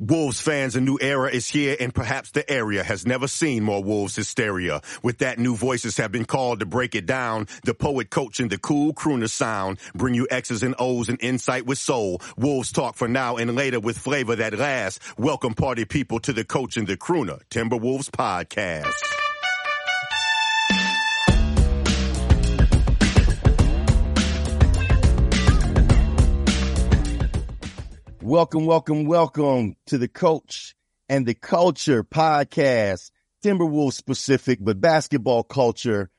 Wolves fans, a new era is here and perhaps the area has never seen more Wolves hysteria. With that, new voices have been called to break it down. The poet, coach, and the cool crooner sound bring you X's and O's and insight with soul. Wolves talk for now and later with flavor that lasts. Welcome party people to the coach and the crooner, Timberwolves podcast. Welcome, welcome, welcome to the Coach and the Culture podcast. Timberwolves specific, but basketball culture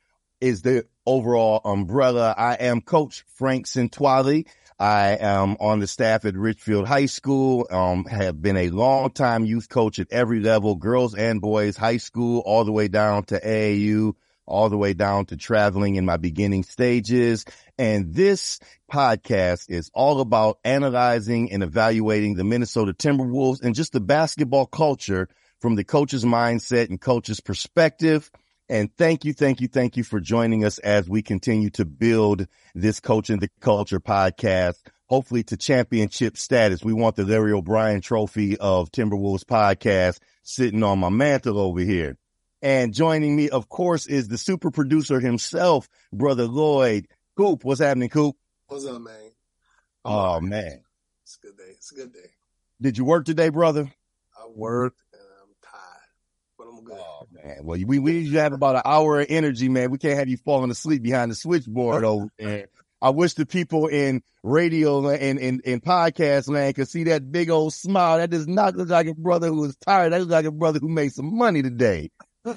is the overall umbrella. I am Coach Frank Centwali. I am on the staff at Richfield High School. Um, have been a long time youth coach at every level, girls and boys, high school, all the way down to AAU all the way down to traveling in my beginning stages. And this podcast is all about analyzing and evaluating the Minnesota Timberwolves and just the basketball culture from the coach's mindset and coach's perspective. And thank you, thank you, thank you for joining us as we continue to build this Coach and the Culture podcast, hopefully to championship status. We want the Larry O'Brien trophy of Timberwolves podcast sitting on my mantle over here. And joining me, of course, is the super producer himself, brother Lloyd. Coop, what's happening, Coop? What's up, man? Oh man, it's a good day. It's a good day. Did you work today, brother? I worked and I'm tired, but I'm good. Oh man, well we we need you have about an hour of energy, man. We can't have you falling asleep behind the switchboard over there. I wish the people in radio and in, in podcast land could see that big old smile. That does not look like a brother who is tired. That looks like a brother who made some money today.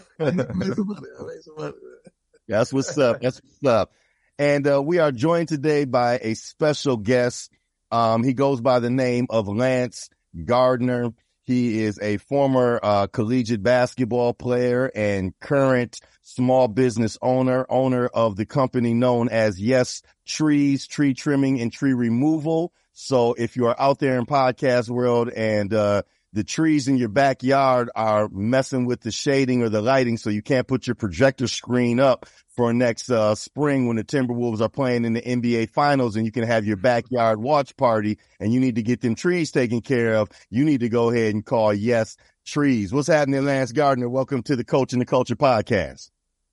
That's what's up. That's what's up. And uh, we are joined today by a special guest. Um, he goes by the name of Lance Gardner. He is a former uh, collegiate basketball player and current small business owner, owner of the company known as Yes Trees, Tree Trimming and Tree Removal. So if you are out there in podcast world and uh, the trees in your backyard are messing with the shading or the lighting, so you can't put your projector screen up for next uh, spring when the Timberwolves are playing in the NBA Finals, and you can have your backyard watch party, and you need to get them trees taken care of. You need to go ahead and call Yes Trees. What's happening, Lance Gardner? Welcome to the Coach and the Culture podcast.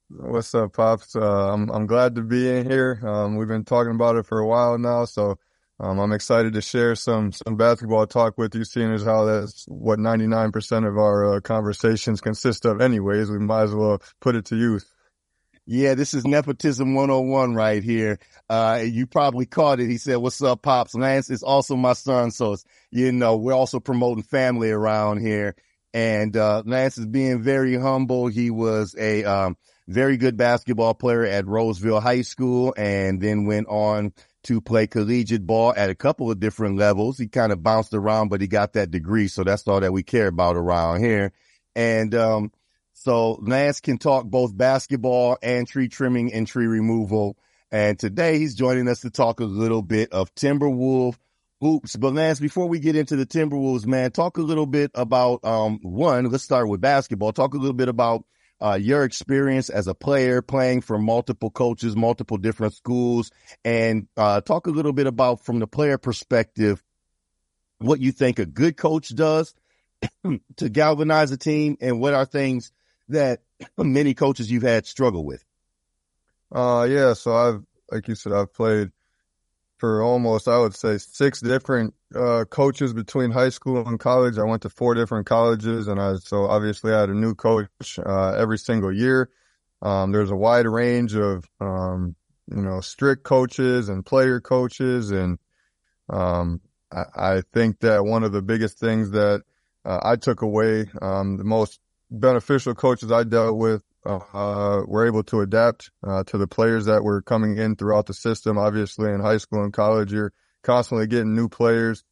What's up, pops? Uh, I'm I'm glad to be in here. Um, we've been talking about it for a while now, so um, I'm excited to share some some basketball talk with you, seeing as how that's what 99% of our uh, conversations consist of. Anyways, we might as well put it to use. Yeah, this is nepotism 101 right here. Uh, you probably caught it. He said, what's up, pops? Lance is also my son. So, it's, you know, we're also promoting family around here. And, uh, Lance is being very humble. He was a, um, very good basketball player at Roseville High School and then went on to play collegiate ball at a couple of different levels. He kind of bounced around, but he got that degree. So that's all that we care about around here. And, um, so Lance can talk both basketball and tree trimming and tree removal. And today he's joining us to talk a little bit of Timberwolf hoops. But Lance, before we get into the Timberwolves, man, talk a little bit about, um, one, let's start with basketball. Talk a little bit about uh, your experience as a player playing for multiple coaches, multiple different schools, and uh, talk a little bit about from the player perspective what you think a good coach does to galvanize a team and what are things that many coaches you've had struggle with. Uh, yeah. So I've, like you said, I've played for almost, I would say, six different uh, coaches between high school and college. I went to four different colleges, and I so obviously I had a new coach uh, every single year. Um, there's a wide range of um, you know strict coaches and player coaches, and um, I, I, think that one of the biggest things that uh, I took away, um, the most beneficial coaches I dealt with uh, were able to adapt uh, to the players that were coming in throughout the system. Obviously, in high school and college, you're constantly getting new players.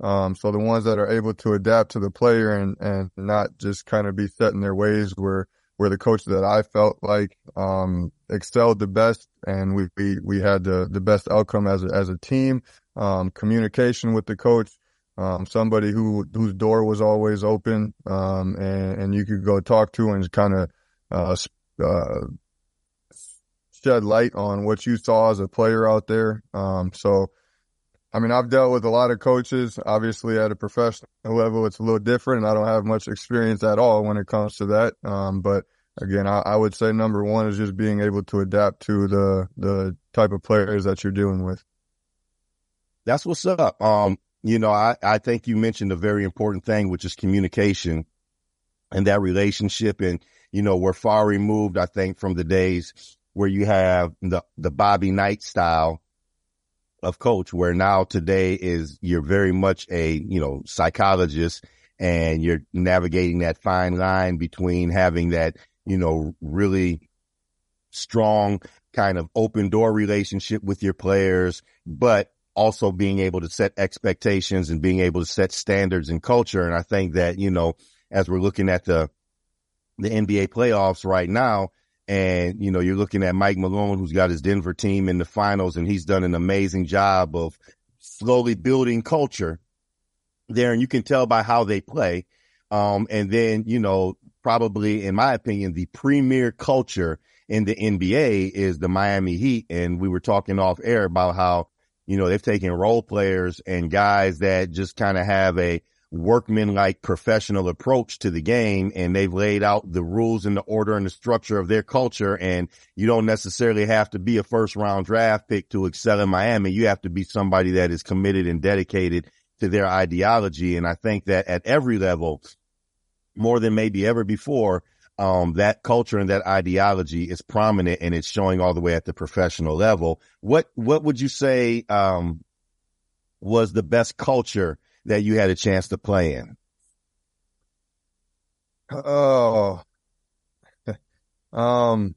Um, so the ones that are able to adapt to the player and, and not just kind of be set in their ways were, were the coaches that I felt like, um, excelled the best and we, we, we had the, the best outcome as a, as a team. Um, communication with the coach, um, somebody who, whose door was always open, um, and, and you could go talk to and kind of, uh, uh, shed light on what you saw as a player out there. Um, so I mean, I've dealt with a lot of coaches. Obviously, at a professional level, it's a little different, and I don't have much experience at all when it comes to that. Um, but again, I, I, would say number one is just being able to adapt to the the type of players that you're dealing with. That's what's up. Um, you know, I, I think you mentioned a very important thing, which is communication and that relationship. And, you know, we're far removed, I think, from the days where you have the, the Bobby Knight style of coach, where now today is you're very much a, you know, psychologist and you're navigating that fine line between having that, you know, really strong kind of open door relationship with your players, but also being able to set expectations and being able to set standards and culture. And I think that, you know, as we're looking at the, the NBA playoffs right now, and, you know, you're looking at Mike Malone, who's got his Denver team in the finals, and he's done an amazing job of slowly building culture there. And you can tell by how they play. Um, and then, you know, probably, in my opinion, the premier culture in the NBA is the Miami Heat. And we were talking off air about how you know, they've taken role players and guys that just kind of have a workman-like professional approach to the game and they've laid out the rules and the order and the structure of their culture. And you don't necessarily have to be a first round draft pick to excel in Miami. You have to be somebody that is committed and dedicated to their ideology. And I think that at every level, more than maybe ever before, um, that culture and that ideology is prominent and it's showing all the way at the professional level. What, what would you say, um, was the best culture that you had a chance to play in? Oh, um,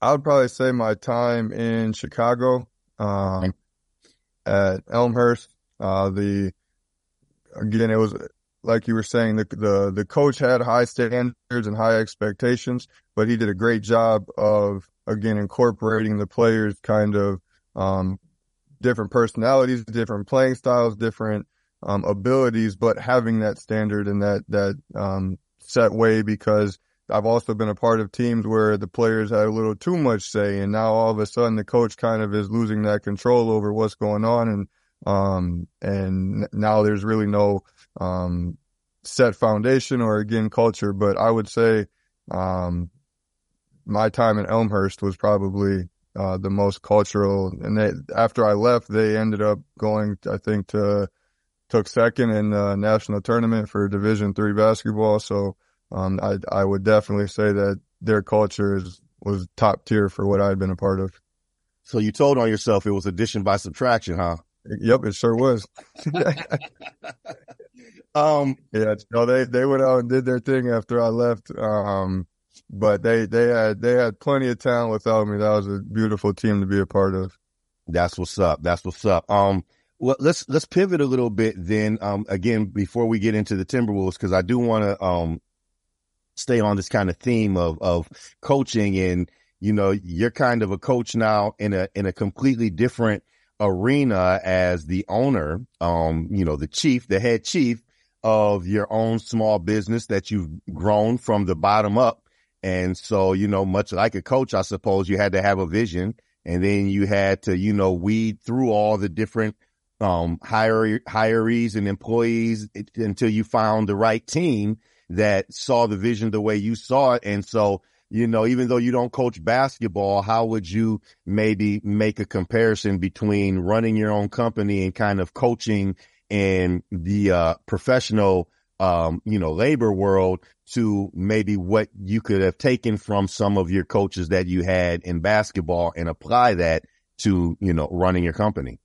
I would probably say my time in Chicago, um, at Elmhurst, uh, the, again, it was, like you were saying, the, the, the coach had high standards and high expectations, but he did a great job of, again, incorporating the players kind of, um, different personalities, different playing styles, different, um, abilities, but having that standard and that, that, um, set way because I've also been a part of teams where the players had a little too much say and now all of a sudden the coach kind of is losing that control over what's going on and um, and now there's really no, um, set foundation or again culture, but I would say, um, my time in Elmhurst was probably, uh, the most cultural. And they, after I left, they ended up going, I think to, took second in the national tournament for division three basketball. So, um, I, I would definitely say that their culture is, was top tier for what I'd been a part of. So you told on yourself it was addition by subtraction, huh? Yep, it sure was. um, yeah, no, they they went out and did their thing after I left. Um, but they they had they had plenty of talent without me. That was a beautiful team to be a part of. That's what's up. That's what's up. Um, well, let's let's pivot a little bit then. Um, again, before we get into the Timberwolves, because I do want to um stay on this kind of theme of of coaching and you know you're kind of a coach now in a in a completely different arena as the owner, um, you know, the chief, the head chief of your own small business that you've grown from the bottom up. And so, you know, much like a coach, I suppose you had to have a vision and then you had to, you know, weed through all the different, um, hire, hirees and employees until you found the right team that saw the vision the way you saw it. And so you know, even though you don't coach basketball, how would you maybe make a comparison between running your own company and kind of coaching in the uh, professional, um, you know, labor world to maybe what you could have taken from some of your coaches that you had in basketball and apply that to, you know, running your company?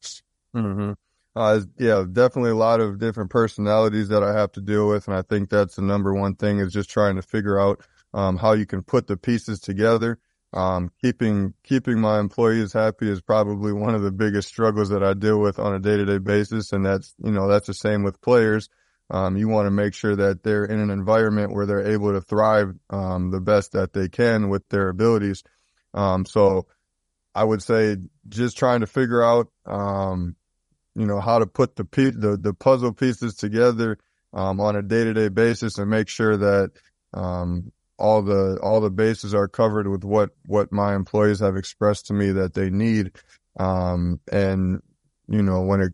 Mm-hmm. Uh, yeah, definitely a lot of different personalities that I have to deal with. And I think that's the number one thing is just trying to figure out um, how you can put the pieces together. Um, keeping, keeping my employees happy is probably one of the biggest struggles that I deal with on a day to day basis. And that's, you know, that's the same with players. Um, you want to make sure that they're in an environment where they're able to thrive, um, the best that they can with their abilities. Um, so I would say just trying to figure out, um, you know, how to put the, the, the puzzle pieces together, um, on a day to day basis and make sure that, um, all the all the bases are covered with what what my employees have expressed to me that they need um, and you know, when it,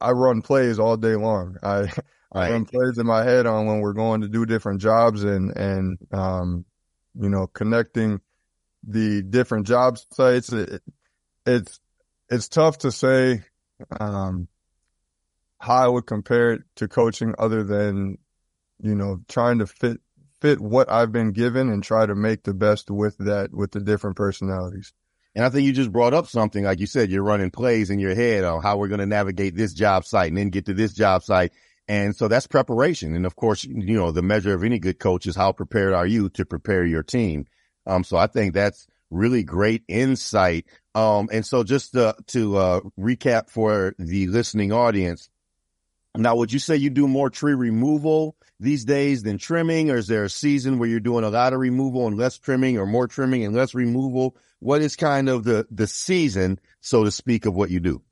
I run plays all day long. I, right. I run plays in my head on when we're going to do different jobs and, and, um, you know, connecting the different job sites. It, it's, it's tough to say, um, how I would compare it to coaching other than, you know, trying to fit, fit what I've been given and try to make the best with that, with the different personalities. And I think you just brought up something, like you said, you're running plays in your head on how we're going to navigate this job site and then get to this job site. And so that's preparation. And of course, you know, the measure of any good coach is how prepared are you to prepare your team. Um, so I think that's really great insight. Um, and so just to, to, uh, recap for the listening audience. Now, would you say you do more tree removal these days than trimming? Or is there a season where you're doing a lot of removal and less trimming or more trimming and less removal? what is kind of the, the season, so to speak, of what you do?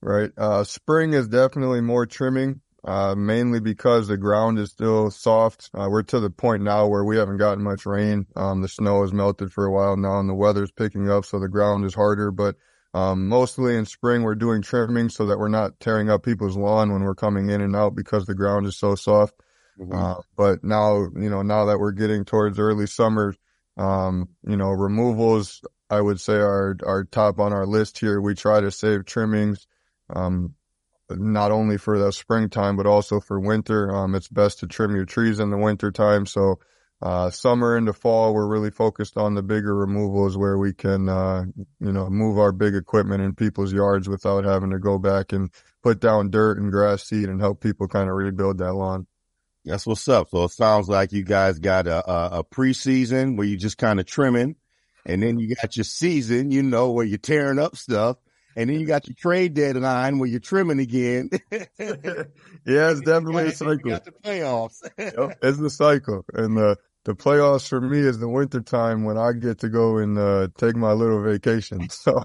Right. Uh, spring is definitely more trimming, uh, mainly because the ground is still soft. Uh, we're to the point now where we haven't gotten much rain. Um, the snow has melted for a while now and the weather's picking up. So the ground is harder, but, um, mostly in spring, we're doing trimming so that we're not tearing up people's lawn when we're coming in and out because the ground is so soft. Mm-hmm. Uh, but now, you know, now that we're getting towards early summer, um, you know, removals I would say are are top on our list here. We try to save trimmings, um, not only for the springtime but also for winter. Um, it's best to trim your trees in the winter time. So, uh, summer into fall, we're really focused on the bigger removals where we can, uh, you know, move our big equipment in people's yards without having to go back and put down dirt and grass seed and help people kind of rebuild that lawn. That's what's up. So it sounds like you guys got a, a, a preseason where you just kind of trimming and then you got your season, you know, where you're tearing up stuff. And then you got your trade deadline where you're trimming again. yeah, it's definitely a cycle. You got the playoffs. yep, it's the cycle. And the, the playoffs for me is the winter time when I get to go and uh, take my little vacation. So,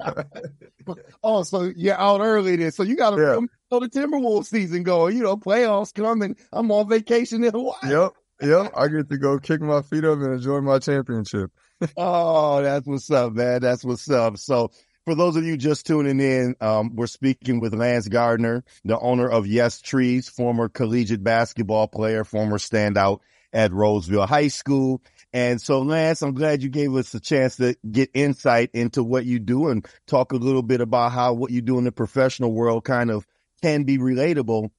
oh, so you're out early then. So you got to yeah. so the Timberwolves season going. You know, playoffs coming. I'm on vacation in Hawaii. Yep, yep. I get to go kick my feet up and enjoy my championship oh, that's what's up, man. That's what's up. So for those of you just tuning in, um, we're speaking with Lance Gardner, the owner of Yes Trees, former collegiate basketball player, former standout at Roseville High School. And so Lance, I'm glad you gave us a chance to get insight into what you do and talk a little bit about how what you do in the professional world kind of can be relatable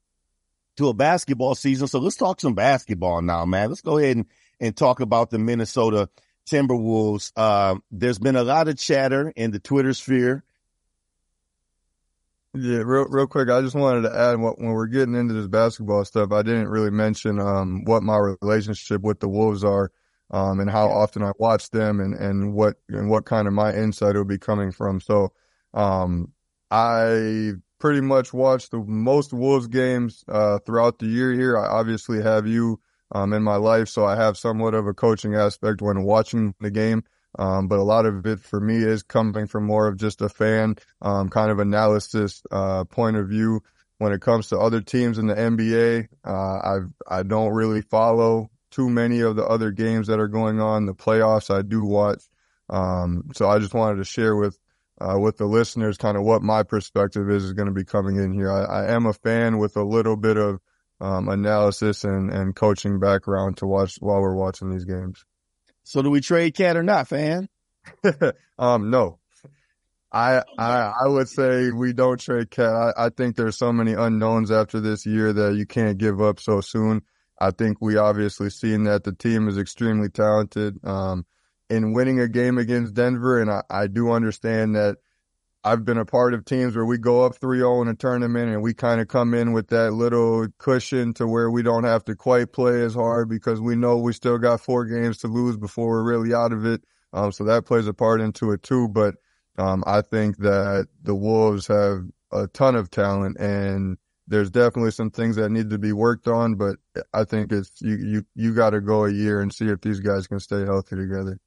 to a basketball season. So let's talk some basketball now, man. Let's go ahead and, and talk about the Minnesota Timberwolves. Uh, there's been a lot of chatter in the Twitter sphere. Yeah, real real quick, I just wanted to add when we're getting into this basketball stuff, I didn't really mention um, what my relationship with the Wolves are, um, and how often I watch them, and and what and what kind of my insight will be coming from. So, um, I pretty much watch the most Wolves games uh, throughout the year. Here, I obviously have you um, in my life. So I have somewhat of a coaching aspect when watching the game. Um, but a lot of it for me is coming from more of just a fan, um, kind of analysis, uh, point of view. When it comes to other teams in the NBA, uh, I, I don't really follow too many of the other games that are going on. The playoffs I do watch. Um, so I just wanted to share with, uh, with the listeners kind of what my perspective is, is going to be coming in here. I, I am a fan with a little bit of, um, analysis and, and coaching background to watch while we're watching these games. So do we trade KAT or not, fan? um, no. I, I, I would say we don't trade KAT. I, I think there's so many unknowns after this year that you can't give up so soon. I think we obviously seen that the team is extremely talented. Um, in winning a game against Denver, and I, I do understand that I've been a part of teams where we go up 3-0 in a tournament and we kind of come in with that little cushion to where we don't have to quite play as hard because we know we still got four games to lose before we're really out of it. Um, so that plays a part into it too. But, um, I think that the Wolves have a ton of talent and there's definitely some things that need to be worked on, but I think it's, you, you, you got to go a year and see if these guys can stay healthy together.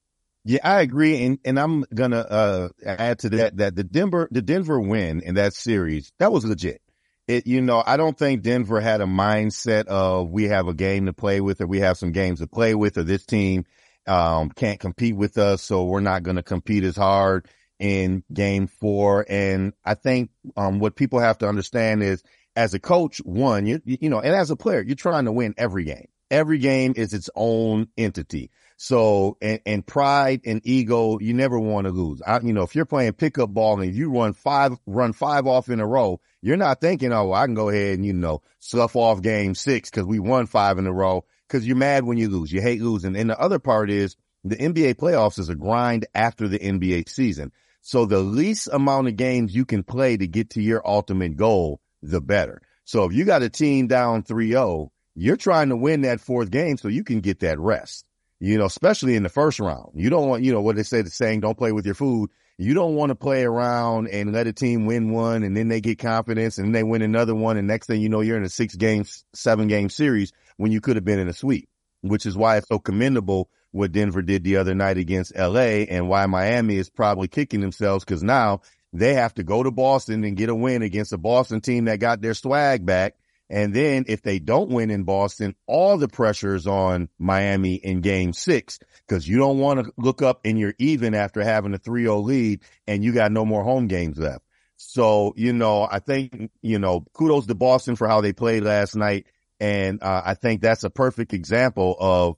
Yeah, I agree. And, and I'm to, uh, add to that, that the Denver, the Denver win in that series, that was legit. It, you know, I don't think Denver had a mindset of we have a game to play with or we have some games to play with or this team, um, can't compete with us. So we're not going to compete as hard. in game four. And I think, um, what people have to understand is as a coach, one, you, you know, and as a player, you're trying to win every game. Every game is its own entity. So, and, and pride and ego, you never want to lose. I, you know, if you're playing pickup ball and you run five, run five off in a row, you're not thinking, oh, I can go ahead and, you know, slough off game six because we won five in a row because you're mad when you lose. You hate losing. And the other part is the NBA playoffs is a grind after the NBA season. So the least amount of games you can play to get to your ultimate goal, the better. So if you got a team down 3-0, you're trying to win that fourth game so you can get that rest you know, especially in the first round. You don't want, you know, what they say, the saying, don't play with your food. You don't want to play around and let a team win one and then they get confidence and then they win another one. And next thing you know, you're in a six game, seven game series when you could have been in a sweep, which is why it's so commendable what Denver did the other night against LA and why Miami is probably kicking themselves because now they have to go to Boston and get a win against a Boston team that got their swag back and then if they don't win in Boston, all the pressure is on Miami in game six because you don't want to look up and you're even after having a 3-0 lead and you got no more home games left. So, you know, I think, you know, kudos to Boston for how they played last night. And uh, I think that's a perfect example of,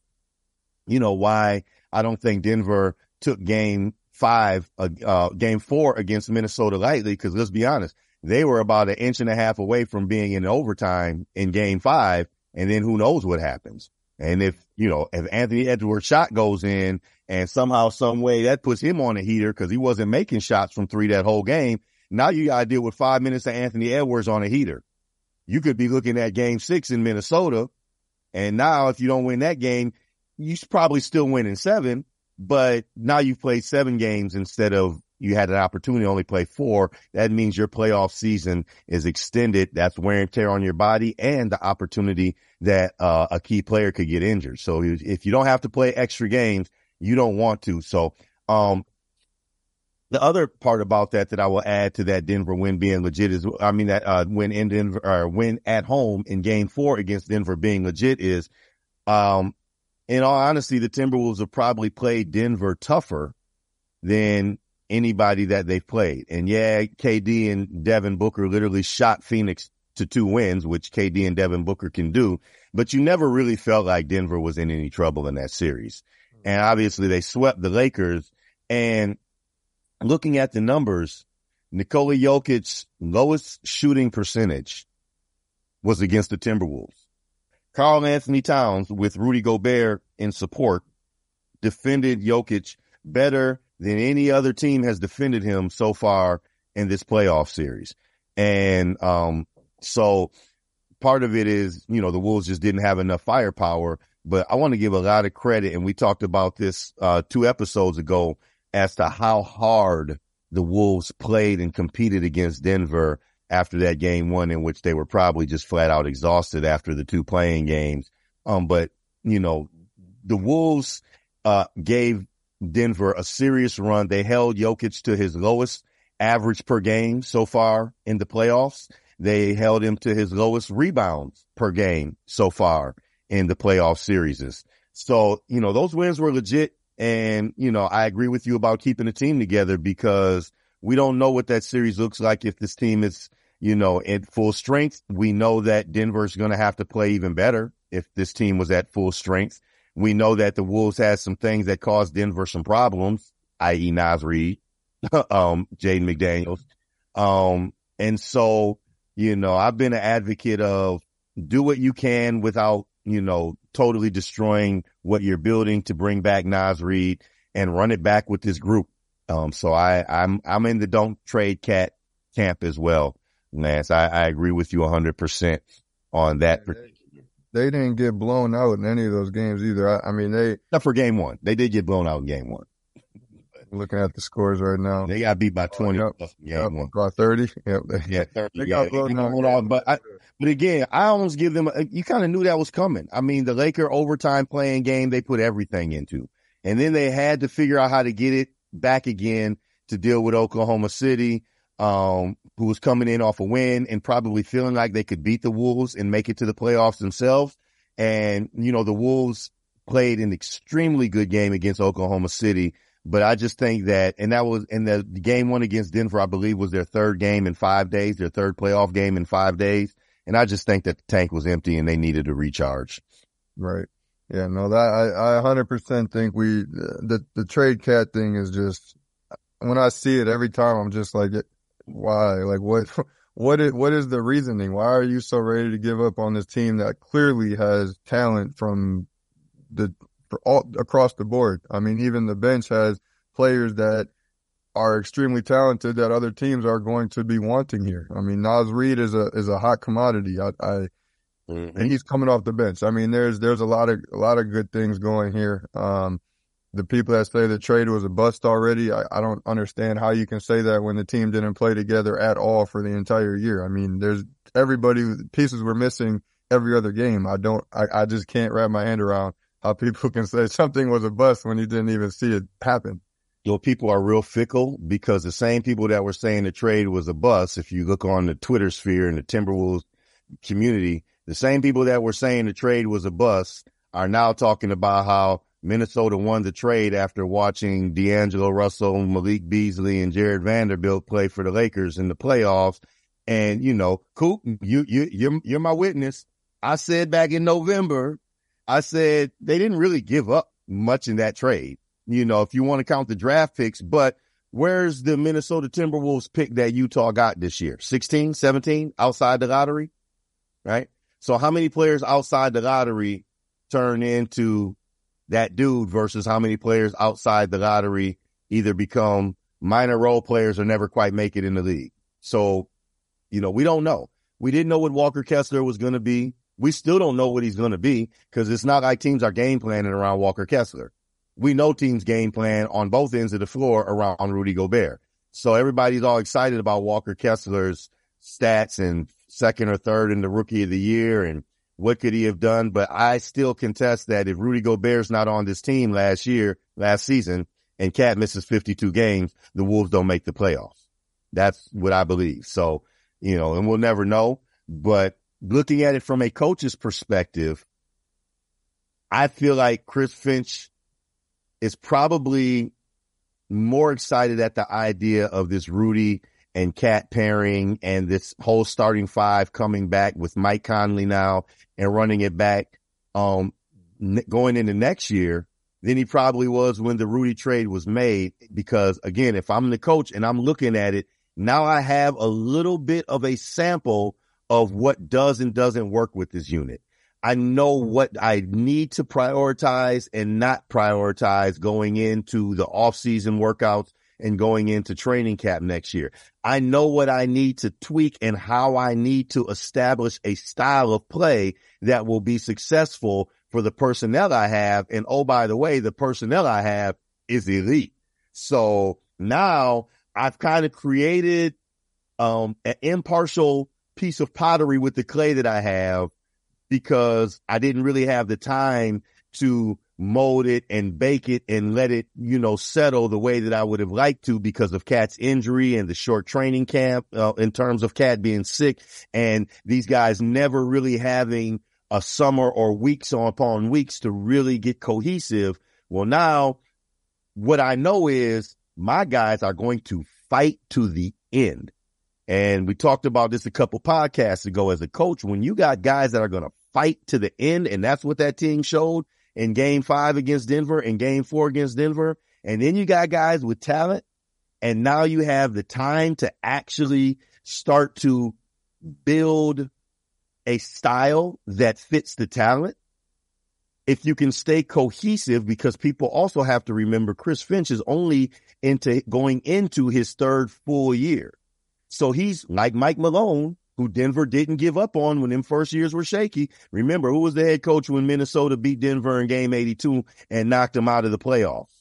you know, why I don't think Denver took game five, uh, uh game four against Minnesota lightly. Cause let's be honest, they were about an inch and a half away from being in overtime in game five. And then who knows what happens. And if, you know, if Anthony Edwards shot goes in and somehow, some way that puts him on a heater because he wasn't making shots from three that whole game. Now you got to deal with five minutes of Anthony Edwards on a heater. You could be looking at game six in Minnesota. And now if you don't win that game, you probably still win in seven, but now you've played seven games instead of you had an opportunity to only play four. That means your playoff season is extended. That's wear and tear on your body and the opportunity that uh, a key player could get injured. So if you don't have to play extra games, you don't want to. So, um, the other part about that that I will add to that Denver win being legit is, I mean, that, uh, win in Denver or win at home in game four against Denver being legit is, um, in all honesty, the Timberwolves have probably played Denver tougher than anybody that they've played. And yeah, KD and Devin Booker literally shot Phoenix to two wins, which KD and Devin Booker can do, but you never really felt like Denver was in any trouble in that series. Hmm. And obviously they swept the Lakers and looking at the numbers, Nikola Jokic's lowest shooting percentage was against the Timberwolves. Karl-Anthony Towns with Rudy Gobert in support defended Jokic better than any other team has defended him so far in this playoff series. And, um, so part of it is, you know, the Wolves just didn't have enough firepower, but I want to give a lot of credit. And we talked about this, uh, two episodes ago as to how hard the Wolves played and competed against Denver after that game one in which they were probably just flat out exhausted after the two playing games. Um, but you know, the Wolves, uh, gave Denver a serious run. They held Jokic to his lowest average per game so far in the playoffs. They held him to his lowest rebounds per game so far in the playoff series. So, you know, those wins were legit. And, you know, I agree with you about keeping the team together because we don't know what that series looks like if this team is, you know, at full strength. We know that Denver's going to have to play even better if this team was at full strength. We know that the Wolves had some things that caused Denver some problems, i.e. Naz Reid, um, Jaden McDaniels. Um, and so, you know, I've been an advocate of do what you can without, you know, totally destroying what you're building to bring back Naz Reid and run it back with this group. Um, so I, I'm, I'm in the don't trade KAT camp as well, Lance. I, I agree with you hundred percent on that they didn't get blown out in any of those games either. I, I mean, they except for game one, they did get blown out in game one. Looking at the scores right now, they got beat by twenty. Oh, yep, yep, one. Thirty. Yep. Yeah, thirty. They yeah, got blown out. But I, but again, I almost give them. A, you kind of knew that was coming. I mean, the Laker overtime playing game, they put everything into, and then they had to figure out how to get it back again to deal with Oklahoma City um, who was coming in off a win and probably feeling like they could beat the Wolves and make it to the playoffs themselves. And, you know, the Wolves played an extremely good game against Oklahoma City. But I just think that, and that was in the game one against Denver, I believe was their third game in five days, their third playoff game in five days. And I just think that the tank was empty and they needed to recharge. Right. Yeah, no, that I, I 100% think we, the, the trade KAT thing is just, when I see it every time, I'm just like, why? Like what, what is, what is the reasoning? Why are you so ready to give up on this team that clearly has talent from the, all across the board? I mean, even the bench has players that are extremely talented that other teams are going to be wanting here. I mean, Naz Reid is a, is a hot commodity. I, I mm-hmm. and he's coming off the bench. I mean, there's, there's a lot of, a lot of good things going here. Um, the people that say the trade was a bust already, I, I don't understand how you can say that when the team didn't play together at all for the entire year. I mean, there's everybody, pieces were missing every other game. I don't, I, I just can't wrap my hand around how people can say something was a bust when you didn't even see it happen you know, people are real fickle because the same people that were saying the trade was a bust, if you look on the Twitter sphere and the Timberwolves community, the same people that were saying the trade was a bust are now talking about how Minnesota won the trade after watching D'Angelo Russell, Malik Beasley, and Jared Vanderbilt play for the Lakers in the playoffs. And, you know, Coop, you, you, you're, you're my witness. I said back in November, I said they didn't really give up much in that trade you know, if you want to count the draft picks, but where's the Minnesota Timberwolves pick that Utah got this year? 16, 17 outside the lottery, right? So how many players outside the lottery turn into that dude versus how many players outside the lottery either become minor role players or never quite make it in the league? So, you know, we don't know. We didn't know what Walker Kessler was going to be. We still don't know what he's going to be because it's not like teams are game planning around Walker Kessler we know teams game plan on both ends of the floor around Rudy Gobert. So everybody's all excited about Walker Kessler's stats and second or third in the rookie of the year and what could he have done? But I still contest that if Rudy Gobert's not on this team last year, last season, and KAT misses 52 games, the Wolves don't make the playoffs. That's what I believe. So, you know, and we'll never know, but looking at it from a coach's perspective, I feel like Chris Finch is probably more excited at the idea of this Rudy and KAT pairing and this whole starting five coming back with Mike Conley now and running it back, um, going into next year than he probably was when the Rudy trade was made. Because again, if I'm the coach and I'm looking at it, now I have a little bit of a sample of what does and doesn't work with this unit. I know what I need to prioritize and not prioritize going into the off season workouts and going into training camp next year. I know what I need to tweak and how I need to establish a style of play that will be successful for the personnel I have. And oh, by the way, the personnel I have is elite. So now I've kind of created, um, an impartial piece of pottery with the clay that I have because I didn't really have the time to mold it and bake it and let it, you know, settle the way that I would have liked to because of KAT's injury and the short training camp uh, in terms of KAT being sick and these guys never really having a summer or weeks upon weeks to really get cohesive. Well, now what I know is my guys are going to fight to the end. And we talked about this a couple podcasts ago as a coach. When you got guys that are going to fight to the end. And that's what that team showed in game five against Denver and game four against Denver. And then you got guys with talent. And now you have the time to actually start to build a style that fits the talent. If you can stay cohesive, because people also have to remember Chris Finch is only into going into his third full year. So he's like Mike Malone who Denver didn't give up on when them first years were shaky. Remember, who was the head coach when Minnesota beat Denver in game 82 and knocked them out of the playoffs?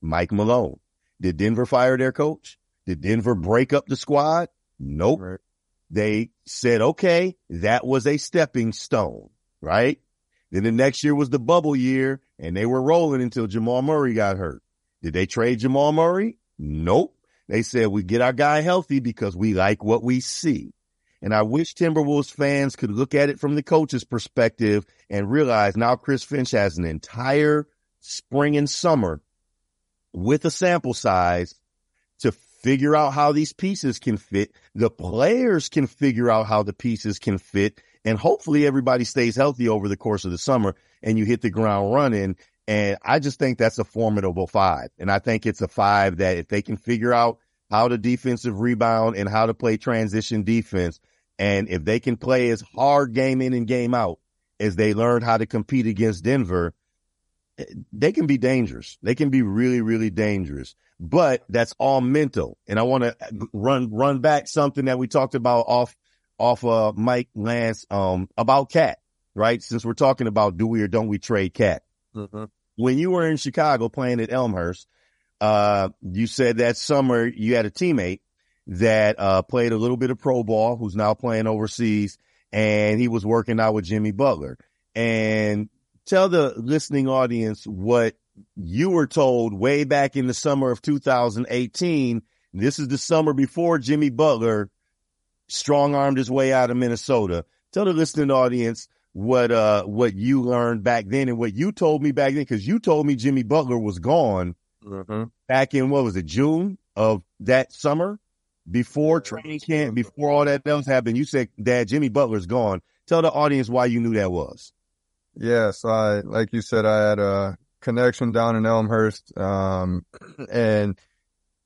Mike Malone. Did Denver fire their coach? Did Denver break up the squad? Nope. Right. They said, okay, that was a stepping stone, right? Then the next year was the bubble year and they were rolling until Jamal Murray got hurt. Did they trade Jamal Murray? Nope. They said we get our guy healthy because we like what we see. And I wish Timberwolves fans could look at it from the coach's perspective and realize now Chris Finch has an entire spring and summer with a sample size to figure out how these pieces can fit. The players can figure out how the pieces can fit and hopefully everybody stays healthy over the course of the summer and you hit the ground running. And I just think that's a formidable five. And I think it's a five that if they can figure out how to defensive rebound and how to play transition defense, and if they can play as hard game in and game out as they learned how to compete against Denver, they can be dangerous. They can be really, really dangerous. But that's all mental. And I want to run run back something that we talked about off off uh mic Lance um about KAT, right? Since we're talking about do we or don't we trade KAT. Mm-hmm. When you were in Chicago playing at Elmhurst, uh you said that summer you had a teammate that uh played a little bit of pro ball who's now playing overseas and he was working out with Jimmy Butler. And tell the listening audience what you were told way back in the summer of 2018. This is the summer before Jimmy Butler strong armed his way out of Minnesota. Tell the listening audience what uh what you learned back then and what you told me back then because you told me Jimmy Butler was gone mm-hmm. back in what was it June of that summer before training camp before all that else happened. You said, "Dad, Jimmy Butler's gone." Tell the audience why you knew that was. Yes, I like you said, I had a connection down in Elmhurst, um, and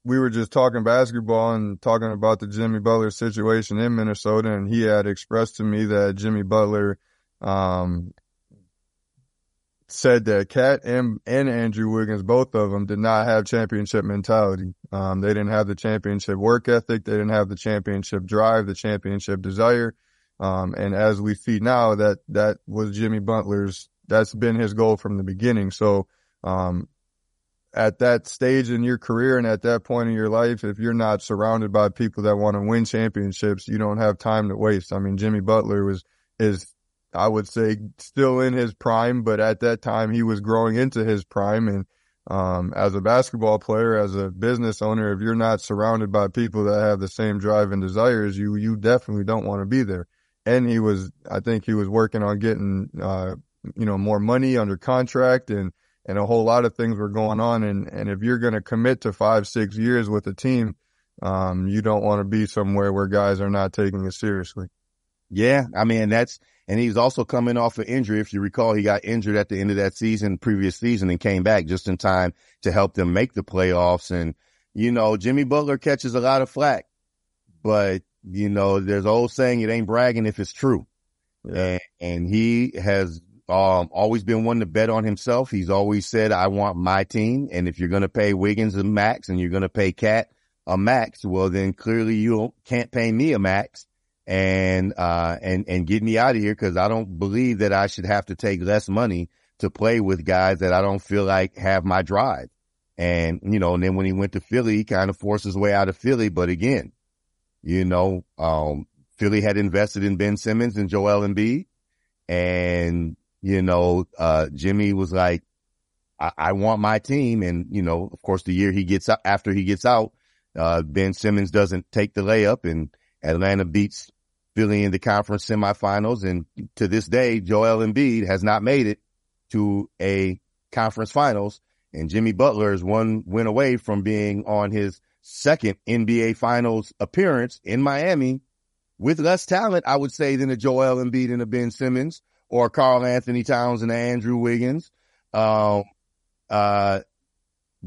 we were just talking basketball and talking about the Jimmy Butler situation in Minnesota, and he had expressed to me that Jimmy Butler um, said that KAT and, and Andrew Wiggins, both of them, did not have championship mentality. Um, they didn't have the championship work ethic. They didn't have the championship drive, the championship desire. Um, and as we see now, that that was Jimmy Butler's. That's been his goal from the beginning. So um, at that stage in your career and at that point in your life, if you're not surrounded by people that want to win championships, you don't have time to waste. I mean, Jimmy Butler was, is, I would say still in his prime, but at that time he was growing into his prime. And, um, as a basketball player, as a business owner, if you're not surrounded by people that have the same drive and desires, you, you definitely don't want to be there. And he was, I think he was working on getting, uh, you know, more money under contract and, and a whole lot of things were going on. And, and if you're going to commit to five, six years with a team, um, you don't want to be somewhere where guys are not taking it seriously. Yeah. I mean, that's, and he's also coming off an injury. If you recall, he got injured at the end of that season, previous season and came back just in time to help them make the playoffs. And, you know, Jimmy Butler catches a lot of flack, but you know, there's an old saying it ain't bragging if it's true. Yeah. And, and he has um, always been one to bet on himself. He's always said, I want my team. And if you're going to pay Wiggins a max and you're going to pay KAT a max, well, then clearly you can't pay me a max and, uh, and, and get me out of here because I don't believe that I should have to take less money to play with guys that I don't feel like have my drive. And, you know, and then when he went to Philly, he kind of forced his way out of Philly. But again, you know, um, Philly had invested in Ben Simmons and Joel Embiid and you know, uh, Jimmy was like, I, I, want my team. And, you know, of course, the year he gets out, after he gets out, uh, Ben Simmons doesn't take the layup and Atlanta beats Philly in the conference semifinals. And to this day, Joel Embiid has not made it to a conference finals. And Jimmy Butler is one win away from being on his second NBA finals appearance in Miami with less talent, I would say, than a Joel Embiid and a Ben Simmons or Karl-Anthony Towns and Andrew Wiggins, um, uh,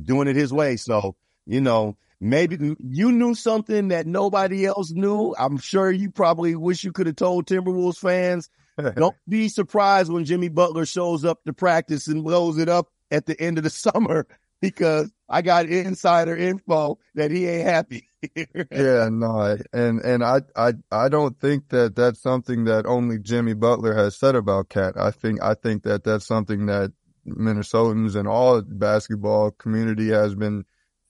doing it his way. So, you know, maybe you knew something that nobody else knew. I'm sure you probably wish you could have told Timberwolves fans. Don't be surprised when Jimmy Butler shows up to practice and blows it up at the end of the summer because I got insider info that he ain't happy. yeah, no, and and I I I don't think that that's something that only Jimmy Butler has said about KAT. I think I think that that's something that Minnesotans and all basketball community has been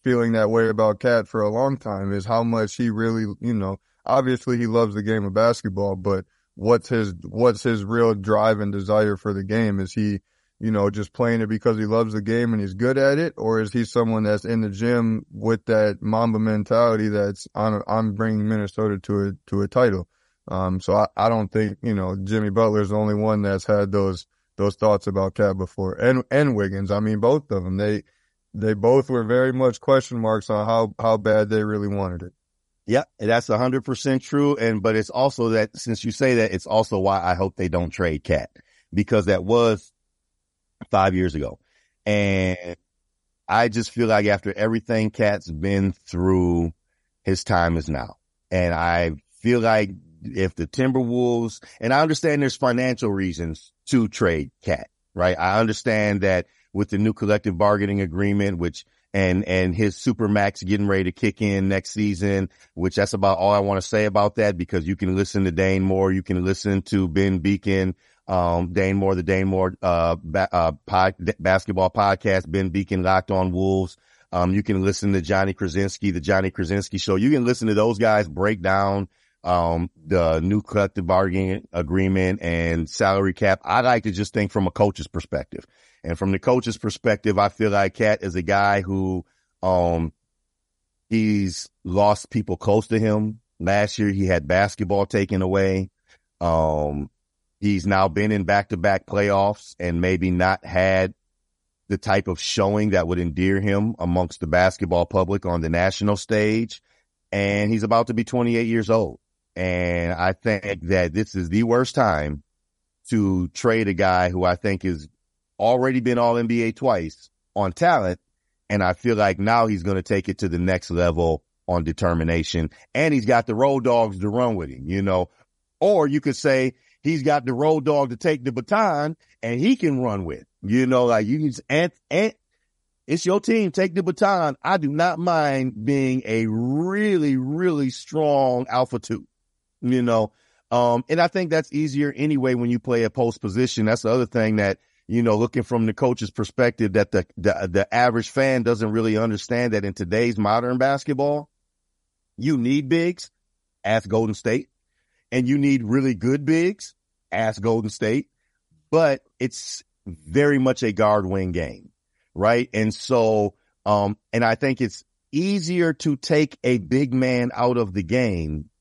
feeling that way about KAT for a long time. Is how much he really, you know, obviously he loves the game of basketball, but what's his what's his real drive and desire for the game? Is he you know, just playing it because he loves the game and he's good at it? Or is he someone that's in the gym with that Mamba mentality that's on, I'm bringing Minnesota to a, to a title? Um, so I, I don't think, you know, Jimmy Butler's the only one that's had those, those thoughts about KAT before and, and Wiggins. I mean, both of them, they, they both were very much question marks on how, how bad they really wanted it. Yeah, that's a hundred percent true. And, but it's also that since you say that, it's also why I hope they don't trade KAT because that was five years ago. And I just feel like after everything KAT's been through, his time is now. And I feel like if the Timberwolves, and I understand there's financial reasons to trade KAT, right? I understand that with the new collective bargaining agreement, which and and his super max getting ready to kick in next season, which that's about all I want to say about that because you can listen to Dane Moore, you can listen to Ben Beecken, um, Dane Moore, the Dane Moore uh, ba- uh pod, basketball podcast, Ben Beecken, Locked On Wolves. Um, you can listen to Johnny Krawczynski, the Johnny Krawczynski show. You can listen to those guys break down um, the new collective bargaining agreement and salary cap. I like to just think from a coach's perspective. And from the coach's perspective, I feel like KAT is a guy who, um, he's lost people close to him. Last year he had basketball taken away. Um, he's now been in back to back playoffs and maybe not had the type of showing that would endear him amongst the basketball public on the national stage. And he's about to be 28 years old. And I think that this is the worst time to trade a guy who I think has already been all NBA twice on talent. And I feel like now he's going to take it to the next level on determination. And he's got the road dogs to run with him, you know, or you could say he's got the road dog to take the baton and he can run with, you know, like you can and, and it's your team. Take the baton. I do not mind being a really, really strong alpha two you know. Um, and I think that's easier anyway when you play a post position. That's the other thing that, you know, looking from the coach's perspective that the, the, the average fan doesn't really understand that in today's modern basketball, you need bigs, ask Golden State, and you need really good bigs, ask Golden State, but it's very much a guard wing game, right? And so, um, and I think it's easier to take a big man out of the game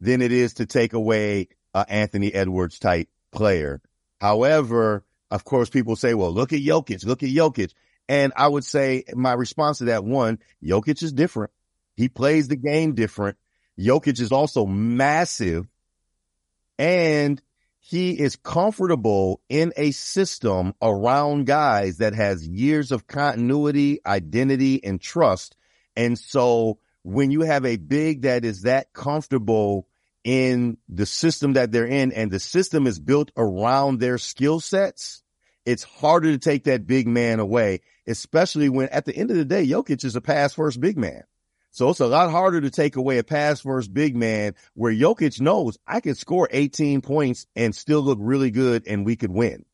than it is to take away uh, Anthony Edwards type player. However, of course, people say, well, look at Jokic, look at Jokic. And I would say my response to that one, Jokic is different. He plays the game different. Jokic is also massive and he is comfortable in a system around guys that has years of continuity, identity, and trust. And so when you have a big that is that comfortable in the system that they're in and the system is built around their skill sets, it's harder to take that big man away, especially when at the end of the day, Jokic is a pass first big man. So it's a lot harder to take away a pass first big man where Jokic knows I can score 18 points and still look really good and we could win.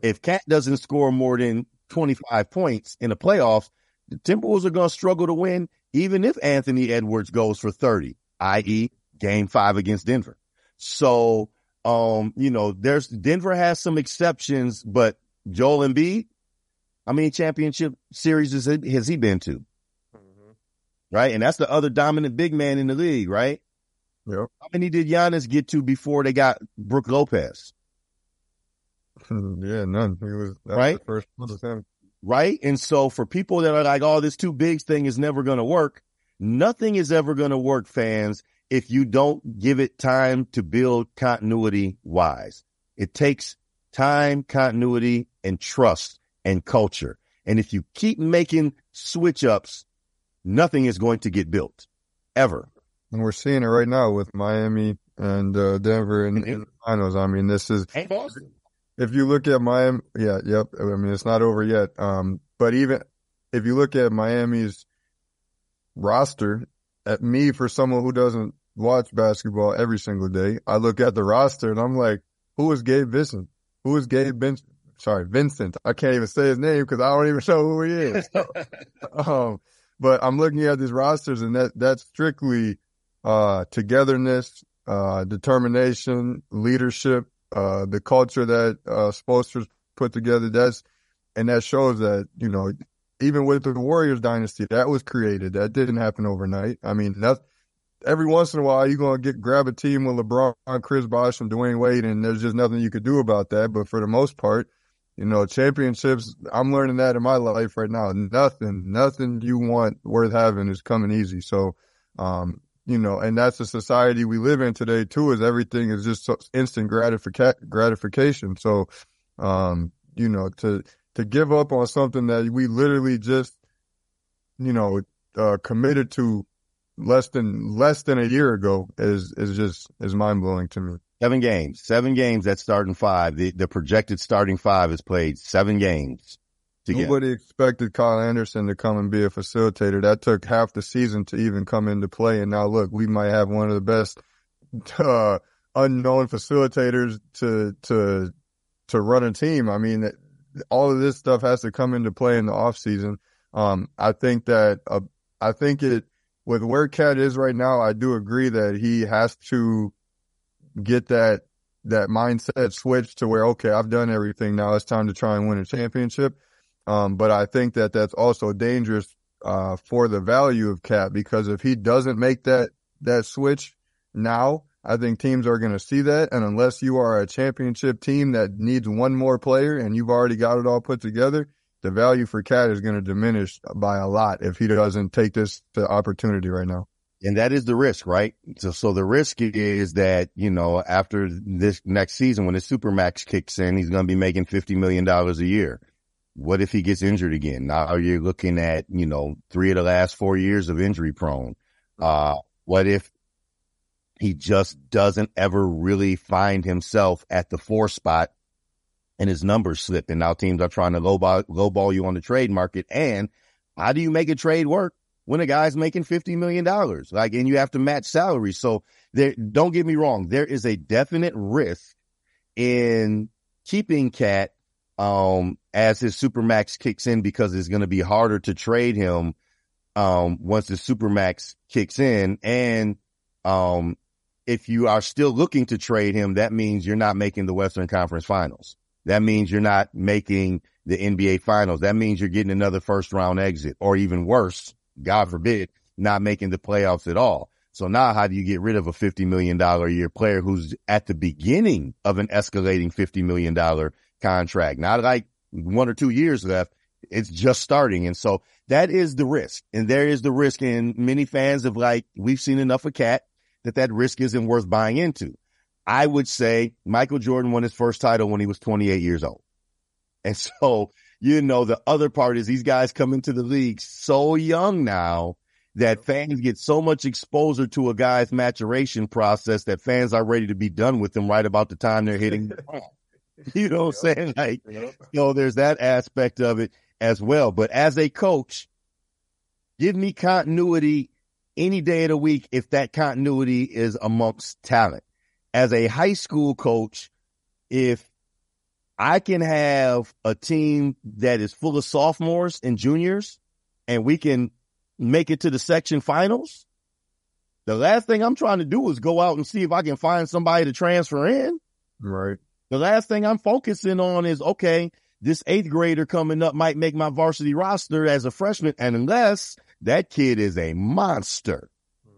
If KAT doesn't score more than 25 points in the playoffs, the Timberwolves are going to struggle to win even if Anthony Edwards goes for 30, i.e game five against Denver. So, um, you know, there's Denver has some exceptions, but Joel Embiid, how many championship series has he, has he been to? Mm-hmm. Right. And that's the other dominant big man in the league, right? Yep. How many did Giannis get to before they got Brook Lopez? yeah, none. He was right. first one with him. Right. And so for people that are like, oh, this two bigs thing is never going to work. Nothing is ever going to work, fans, if you don't give it time to build continuity wise. It takes time, continuity, and trust and culture. And if you keep making switch ups, nothing is going to get built ever. And we're seeing it right now with Miami and uh, Denver in, in, the finals. I mean, this is if you look at Miami, yeah, yep. I mean, it's not over yet. Um, but even if you look at Miami's roster, at me for someone who doesn't watch basketball every single day, I look at the roster and I'm like, who is Gabe Vincent? Who is Gabe Vincent? Sorry, Vincent. I can't even say his name because I don't even know who he is. um, but I'm looking at these rosters and that, that's strictly, uh, togetherness, uh, determination, leadership, uh, the culture that, uh, Spoelstra's put together. That's, and that shows that, you know, even with the Warriors dynasty, that was created. That didn't happen overnight. I mean, that's, every once in a while you're gonna get grab a team with LeBron, Chris Bosh, and Dwyane Wade, and there's just nothing you could do about that. But for the most part, You know, championships, I'm learning that in my life right now. Nothing, nothing you want worth having is coming easy. So, um, you know, and that's the society we live in today too, is everything is just instant gratifica- gratification. So, um, you know, to, to give up on something that we literally just, you know, uh, committed to less than, less than a year ago is, is just, is mind blowing to me. Seven games, seven games that starting five. The, the projected starting five has played seven games. Nobody expected Kyle Anderson to come and be a facilitator. That took half the season to even come into play. And now look, we might have one of the best, uh, unknown facilitators to, to, to run a team. I mean, all of this stuff has to come into play in the off season. Um, I think that, uh, I think it, with where KAT is right now, I do agree that he has to get that, that mindset switch to where, okay, I've done everything. Now it's time to try and win a championship. Um, but I think that that's also dangerous, uh, for the value of KAT because if he doesn't make that, that switch now, I think teams are going to see that. And unless you are a championship team that needs one more player and you've already got it all put together, the value for KAT is going to diminish by a lot if he doesn't take this opportunity right now. And that is the risk, right? So, so the risk is that, you know, after this next season, when the Supermax kicks in, he's going to be making $50 million a year. What if he gets injured again? Now you're looking at, you know, three of the last four years of injury prone. Uh, what if he just doesn't ever really find himself at the four spot and his numbers slip and now teams are trying to lowball, lowball you on the trade market. And how do you make a trade work when a guy's making $50 million? Like, and you have to match salary. So there, don't get me wrong. There is a definite risk in keeping KAT, um, as his supermax kicks in because it's going to be harder to trade him, um, once the supermax kicks in. And, um, if you are still looking to trade him, that means you're not making the Western Conference finals. That means you're not making the NBA finals. That means you're getting another first round exit or even worse, God mm-hmm. forbid, not making the playoffs at all. So now how do you get rid of a $50 million a year player who's at the beginning of an escalating $50 million contract. Not like one or two years left. It's just starting. And so that is the risk. And there is the risk. And many fans of like, we've seen enough of KAT that that risk isn't worth buying into. I would say Michael Jordan won his first title when he was 28 years old. And so, you know, the other part is these guys come into the league so young now that fans get so much exposure to a guy's maturation process that fans are ready to be done with them right about the time they're hitting the ground. You know what I'm saying? Like, you know, there's that aspect of it as well. But as a coach, give me continuity any day of the week if that continuity is amongst talent. As a high school coach, if I can have a team that is full of sophomores and juniors and we can make it to the section finals, the last thing I'm trying to do is go out and see if I can find somebody to transfer in. Right. The last thing I'm focusing on is, okay, this eighth grader coming up might make my varsity roster as a freshman. And unless that kid is a monster,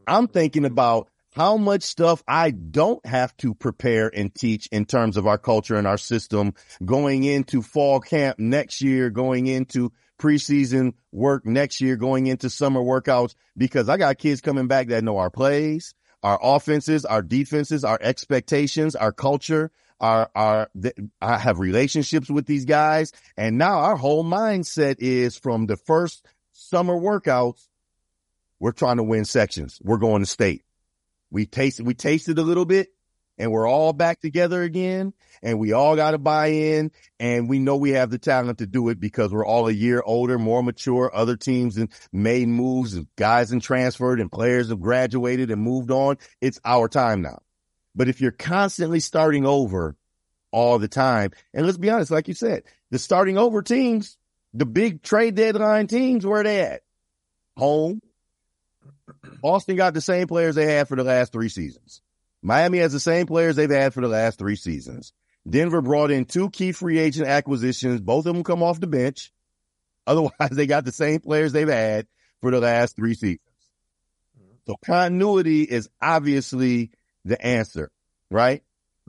I'm thinking about how much stuff I don't have to prepare and teach in terms of our culture and our system going into fall camp next year, going into preseason work next year, going into summer workouts, because I got kids coming back that know our plays, our offenses, our defenses, our expectations, our culture, our, our, I have relationships with these guys. And now our whole mindset is from the first summer workouts. We're trying to win sections. We're going to state. We tasted, we tasted a little bit and we're all back together again and we all got to buy in and we know we have the talent to do it because we're all a year older, more mature. Other teams and made moves, and guys and transferred and players have graduated and moved on. It's our time now. But if you're constantly starting over all the time, and let's be honest, like you said, the starting over teams, the big trade deadline teams, where they at? Home. Boston got the same players they had for the last three seasons. Miami has the same players they've had for the last three seasons. Denver brought in two key free agent acquisitions. Both of them come off the bench. Otherwise, they got the same players they've had for the last three seasons. So continuity is obviously the answer, right?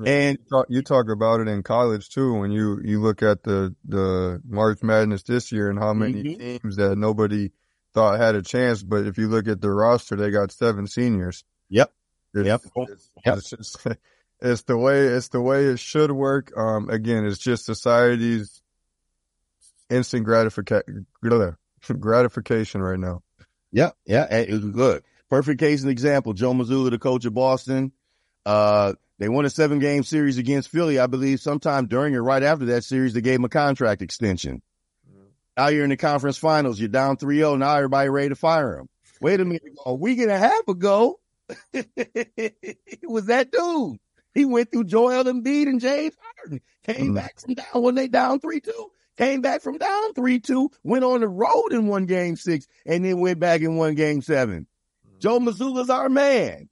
And You talk, about it in college too when you you look at the the March Madness this year and how many Mhm. teams that nobody thought had a chance, but if you look at the roster, they got seven seniors. Yep. It's, Yep. It's, Yep. it's just it's the way it's the way it should work. Um, again, it's just society's instant gratification gratification right now. Yeah, yeah, it was good. Perfect case and example. Joe Mazzulla, the coach of Boston, uh, they won a seven game series against Philly, I believe, sometime during or right after that series, they gave him a contract extension. Now you're in the conference finals, you're down 3-0, now everybody ready to fire him. Wait a minute, a week and a half ago, it was that dude. He went through Joel Embiid and James Harden, came Mhm. back from down when they down 3-2, came back from down 3-2, went on the road and won game six, and then went back and won game seven. Joe Mazzulla's our man.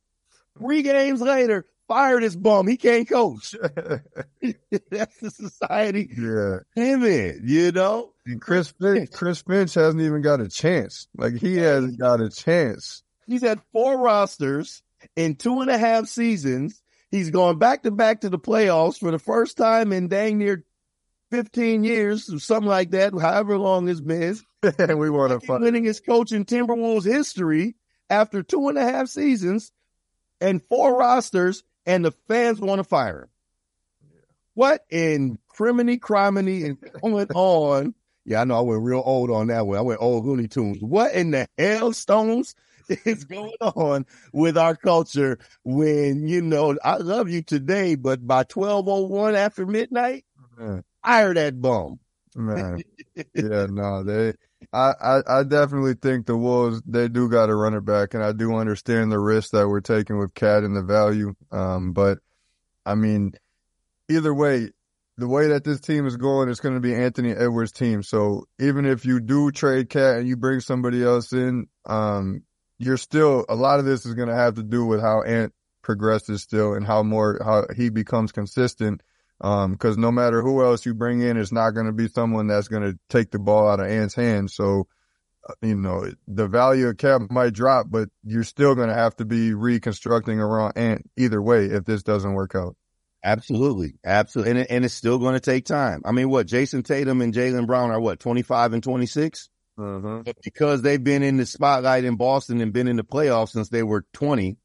Three games later, fired this bum. He can't coach. That's the society yeah. him in, you know? And Chris Finch, Chris Finch hasn't even got a chance. Like he hasn't got a chance. He's had four rosters in two and a half seasons. He's gone back to back to the playoffs for the first time in dang near 15 years, or something like that, however long it's been. and we want to fight. winning his coach in Timberwolves history after two and a half seasons and four rosters, and the fans want to fire him. What in criminy, criminy, and going on? Yeah, I know I went real old on that one. I went old Looney Tunes. What in the hell, Stones, is going on with our culture when, you know, I love you today, but by 1201 after midnight, fire that bum. man. yeah, no, they. I, I, definitely think the Wolves they do got to run it back, and I do understand the risk that we're taking with KAT and the value. Um, but I mean, either way, the way that this team is going, it's going to be Anthony Edwards' team. So even if you do trade KAT and you bring somebody else in, um, you're still a lot of this is going to have to do with how Ant progresses still and how more how he becomes consistent. Um, cause no matter who else you bring in, it's not going to be someone that's going to take the ball out of Ant's hands. So, uh, you know, the value of cap might drop, but you're still going to have to be reconstructing around Ant either way if this doesn't work out. Absolutely. Absolutely. And, it, and it's still going to take time. I mean, what Jayson Tatum and Jaylen Brown are what, 25 and 26? Uh-huh. But because they've been in the spotlight in Boston and been in the playoffs since they were 20,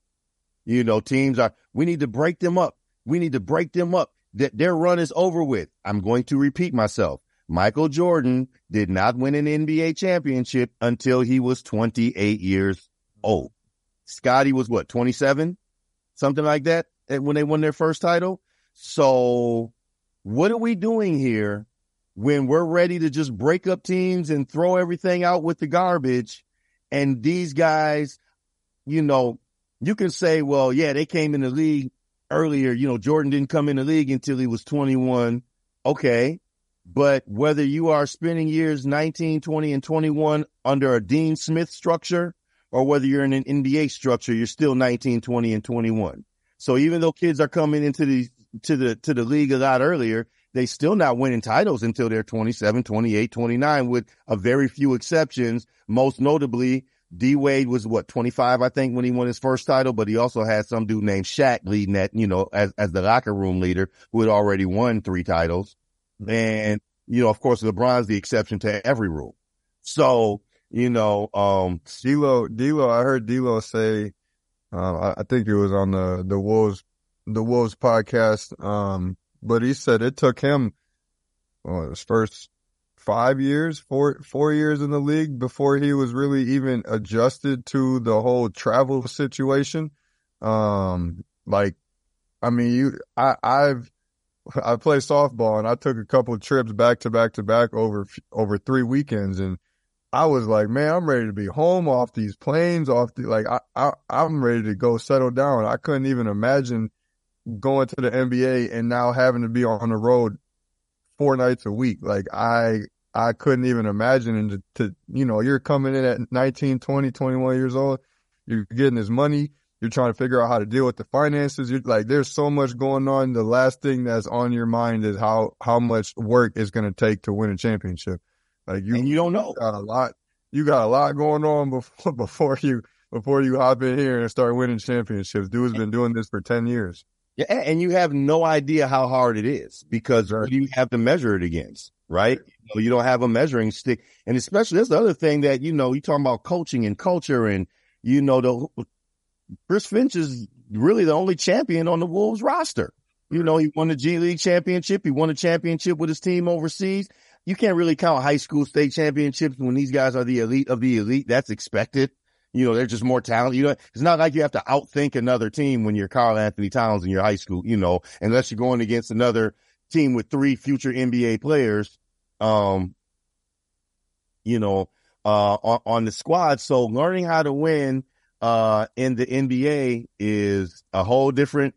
you know, teams are, we need to break them up. We need to break them up. That their run is over with. I'm going to repeat myself. Michael Jordan did not win an NBA championship until he was 28 years old. Scottie was what, 27? Something like that eh, when they won their first title. So what are we doing here when we're ready to just break up teams and throw everything out with the garbage? And these guys, you know, you can say, well, yeah, they came in the league earlier. You know, Jordan didn't come in the league until he was 21. Okay. But whether you are spending years 19, 20, and 21 under a Dean Smith structure or whether you're in an NBA structure, you're still 19, 20, and 21. So even though kids are coming into the, to the, to the league a lot earlier, they still not winning titles until they're 27, 28, 29 with a very few exceptions. Most notably, D Wade was what, 25, I think, when he won his first title, but he also had some dude named Shaq leading that, you know, as, as the locker room leader who had already won three titles. And, you know, of course, LeBron's the exception to every rule. So, you know, um, D'Lo, D'Lo, I heard D'Lo say, I, I think it was on the, the Wolves, the Wolves podcast. Um, but he said it took him, well, his first five years, four, four years in the league before he was really even adjusted to the whole travel situation. Um, like, I mean, you, I, I've, I play softball and I took a couple of trips back to back to back over, over three weekends and I was like, man, I'm ready to be home off these planes, off the, like, I, I, I'm ready to go settle down. I couldn't even imagine going to the NBA and now having to be on the road four nights a week. Like I, I couldn't even imagine and to, to, you know, you're coming in at 19, 20, 21 years old. You're getting this money. You're trying to figure out how to deal with the finances. You're like, there's so much going on. The last thing that's on your mind is how, how much work it's going to take to win a championship. Like you, and you don't know. got a lot, you got a lot going on before, before you, before you hop in here and start winning championships. Dude's been doing this for 10 years. Yeah, and you have no idea how hard it is because right. you have to measure it against, right? You, know, you don't have a measuring stick. And especially that's the other thing that, you know, you talking about coaching and culture and, you know, the Chris Finch is really the only champion on the Wolves roster. You know, he won the G League championship. He won a championship with his team overseas. You can't really count high school state championships when these guys are the elite of the elite. That's expected. You know, they're just more talented. You know, it's not like you have to outthink another team when you're Karl-Anthony Towns in your high school, you know, unless you're going against another team with three future NBA players, um, you know, uh, on, on the squad. So learning how to win, uh, in the NBA is a whole different,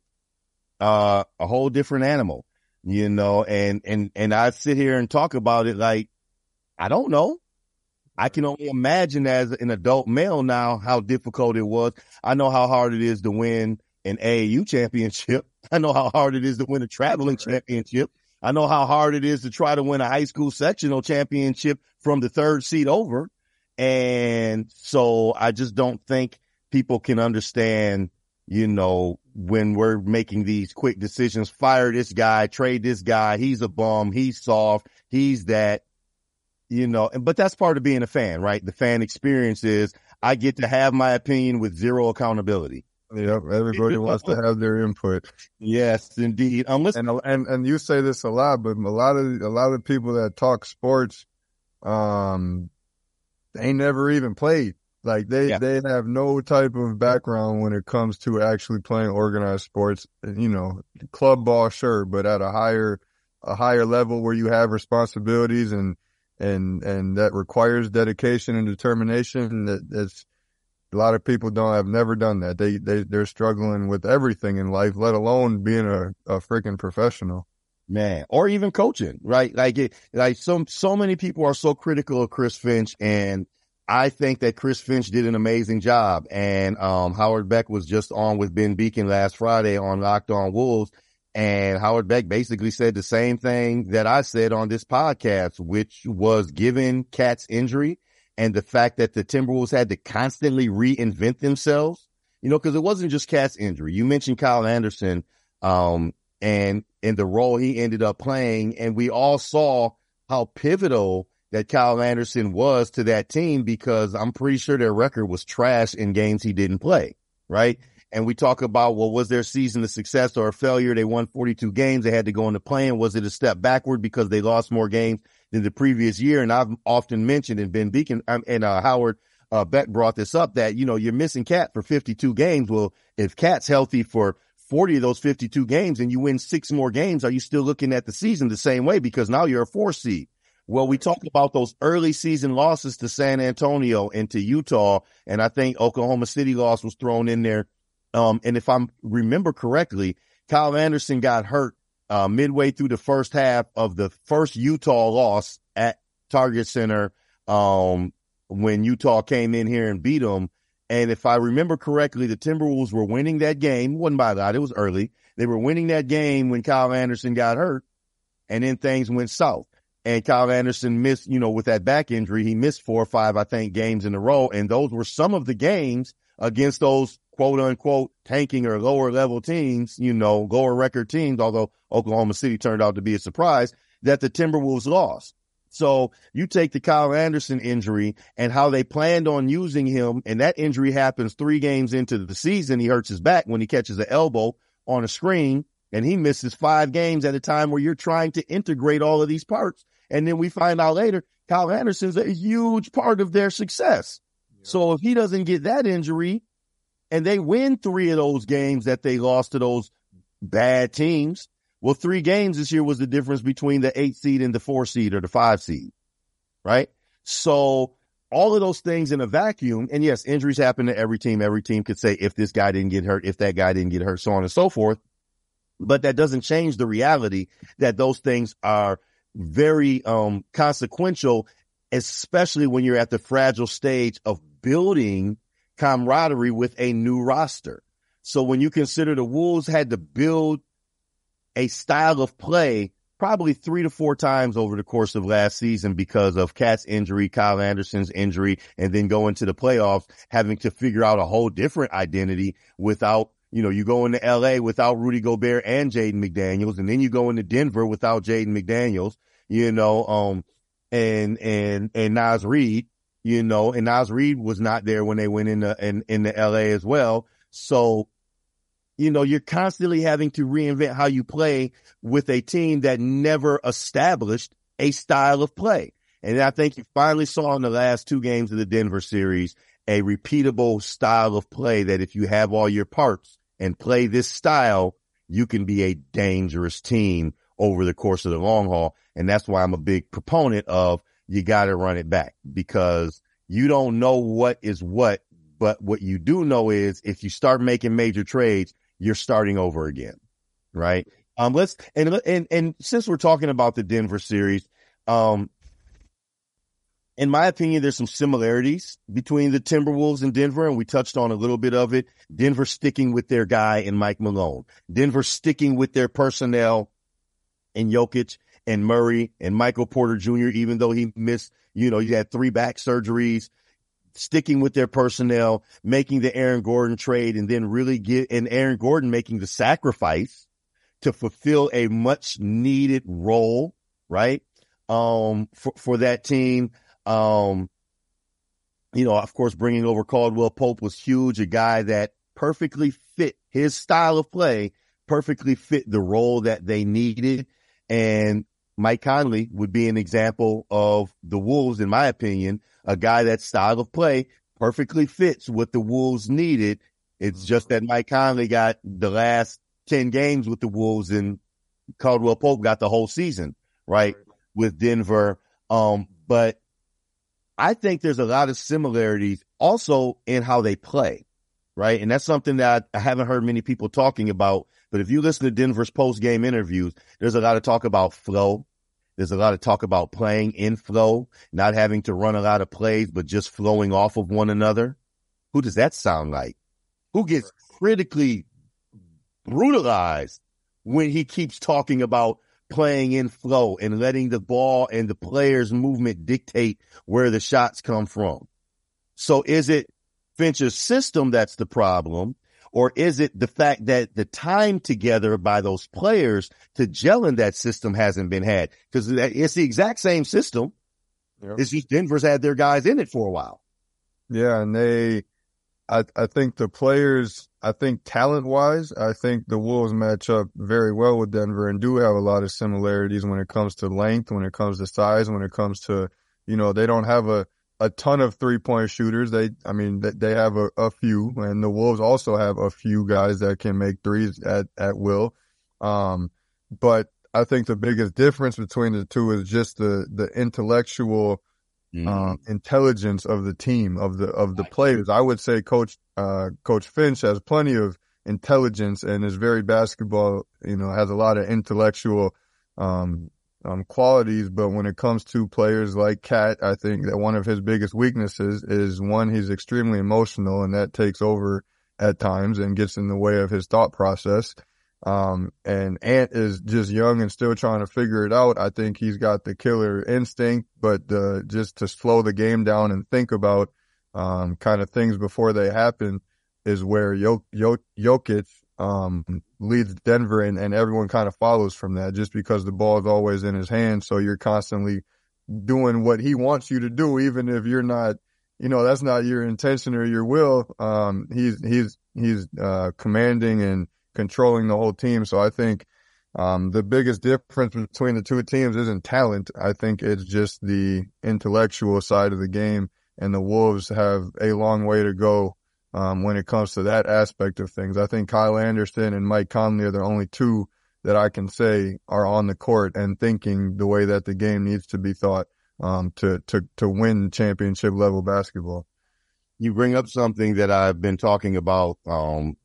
uh, a whole different animal, you know, and, and, and I sit here and talk about it like, I don't know. I can only imagine as an adult male now how difficult it was. I know how hard it is to win an AAU championship. I know how hard it is to win a traveling championship. I know how hard it is to try to win a high school sectional championship from the third seat over. And so I just don't think people can understand, you know, when we're making these quick decisions, fire this guy, trade this guy. He's a bum. He's soft. He's that you know, but that's part of being a fan, right? The fan experience is I get to have my opinion with zero accountability. Yep, everybody wants to have their input. Yes, indeed. Unless and and and you say this a lot, but a lot of a lot of people that talk sports, um, they never even played. Like they yeah. they have no type of background when it comes to actually playing organized sports. You know, club ball, sure, but at a higher a higher level where you have responsibilities and and and that requires dedication and determination. That that's a lot of people don't have never done that. They they they're struggling with everything in life, let alone being a a freaking professional. Man, or even coaching, right? Like it, like so so many people are so critical of Chris Finch, and I think that Chris Finch did an amazing job. And um, Howard Beck was just on with Ben Beecken last Friday on Locked On Wolves and Howard Beck basically said the same thing that I said on this podcast, which was given KAT's injury and the fact that the Timberwolves had to constantly reinvent themselves, you know, cause it wasn't just KAT's injury. You mentioned Kyle Anderson, um, and in the role he ended up playing. And we all saw how pivotal that Kyle Anderson was to that team because I'm pretty sure their record was trash in games he didn't play, right? and we talk about, well, was their season a success or a failure? They won 42 games. They had to go into playing. Was it a step backward because they lost more games than the previous year? And I've often mentioned and Ben Beecken um, and uh, Howard uh, Beck brought this up that, you know, you're missing KAT for 52 games. Well, if KAT's healthy for 40 of those 52 games and you win six more games, are you still looking at the season the same way? Because now you're a four seed. Well, we talked about those early season losses to San Antonio and to Utah. And I think Oklahoma City loss was thrown in there um, and if I remember correctly, Kyle Anderson got hurt uh, midway through the first half of the first Utah loss at Target Center um, when Utah came in here and beat them. And if I remember correctly, the Timberwolves were winning that game. Wasn't by lot. It was early. They were winning that game when Kyle Anderson got hurt and then things went south. And Kyle Anderson missed, you know, with that back injury, he missed four or five, I think, games in a row. And those were some of the games against those quote unquote tanking or lower level teams, you know, lower record teams, although Oklahoma City turned out to be a surprise that the Timberwolves lost. So you take the Kyle Anderson injury and how they planned on using him and that injury happens three games into the season. He hurts his back when he catches an elbow on a screen and he misses five games at a time where you're trying to integrate all of these parts. And then we find out later, Kyle Anderson's a huge part of their success. Yeah. So if he doesn't get that injury, and they win three of those games that they lost to those bad teams. Well, three games this year was the difference between the eight seed and the four seed or the five seed, right? So all of those things in a vacuum. And yes, injuries happen to every team. Every team could say if this guy didn't get hurt, if that guy didn't get hurt, so on and so forth. But that doesn't change the reality that those things are very, um, consequential, especially when you're at the fragile stage of building camaraderie with a new roster. So when you consider the Wolves had to build a style of play probably three to four times over the course of last season because of KAT's injury, Kyle Anderson's injury, and then go into the playoffs having to figure out a whole different identity without you know, you go into LA without Rudy Gobert and Jaden McDaniels, and then you go into Denver without Jaden McDaniels, you know, um, and, and, and Naz Reid, you know, and Naz Reid was not there when they went into, in, into LA as well. So, you know, you're constantly having to reinvent how you play with a team that never established a style of play. And I think you finally saw in the last two games of the Denver series a repeatable style of play that if you have all your parts and play this style, you can be a dangerous team over the course of the long haul. And that's why I'm a big proponent of you got to run it back because you don't know what is what. But what you do know is if you start making major trades, you're starting over again. Right. Um, let's, and, and, and since we're talking about the Denver series, um, in my opinion, there's some similarities between the Timberwolves and Denver, and we touched on a little bit of it. Denver sticking with their guy in Mike Malone. Denver sticking with their personnel in Jokic and Murray and Michael Porter Jr., even though he missed, you know, he had three back surgeries, sticking with their personnel, making the Aaron Gordon trade, and then really get, and Aaron Gordon making the sacrifice to fulfill a much needed role, right? Um, for, for that team. Um, you know, of course, bringing over Caldwell Pope was huge. A guy that perfectly fit his style of play, perfectly fit the role that they needed. And Mike Conley would be an example of the Wolves, in my opinion, a guy that style of play perfectly fits what the Wolves needed. It's just that Mike Conley got the last 10 games with the Wolves and Caldwell Pope got the whole season, right? With Denver. Um, but I think there's a lot of similarities also in how they play, right? And that's something that I haven't heard many people talking about. But if you listen to Denver's post game interviews, there's a lot of talk about flow. There's a lot of talk about playing in flow, not having to run a lot of plays, but just flowing off of one another. Who does that sound like? Who gets critically brutalized when he keeps talking about playing in flow and letting the ball and the players movement dictate where the shots come from. So is it Finch's system that's the problem? Or is it the fact that the time together by those players to gel in that system hasn't been had? Because it's the exact same system. Yep. It's just Denver's had their guys in it for a while. Yeah, and they I, I think the players, I think talent wise, I think the Wolves match up very well with Denver and do have a lot of similarities when it comes to length, when it comes to size, when it comes to, you know, they don't have a, a ton of three point shooters. They, I mean, they have a, a few and the Wolves also have a few guys that can make threes at, at will. Um, but I think the biggest difference between the two is just the, the intellectual, mm. um, intelligence of the team of the of the players. I would say Coach uh, Coach Finch has plenty of intelligence and is very basketball. You know, has a lot of intellectual um, um, qualities. But when it comes to players like KAT, I think that one of his biggest weaknesses is one he's extremely emotional, and that takes over at times and gets in the way of his thought process. Um, and Ant is just young and still trying to figure it out. I think he's got the killer instinct, but, uh, just to slow the game down and think about, um, kind of things before they happen is where Jok- Jok- Jokic, um, leads Denver and, and everyone kind of follows from that just because the ball is always in his hand. So you're constantly doing what he wants you to do, even if you're not, you know, that's not your intention or your will. Um, he's, he's, he's, uh, commanding and, controlling the whole team. So I think um, the biggest difference between the two teams isn't talent. I think it's just the intellectual side of the game, and the Wolves have a long way to go um, when it comes to that aspect of things. I think Kyle Anderson and Mike Conley are the only two that I can say are on the court and thinking the way that the game needs to be thought um, to to to win championship level basketball. You bring up something that I've been talking about um,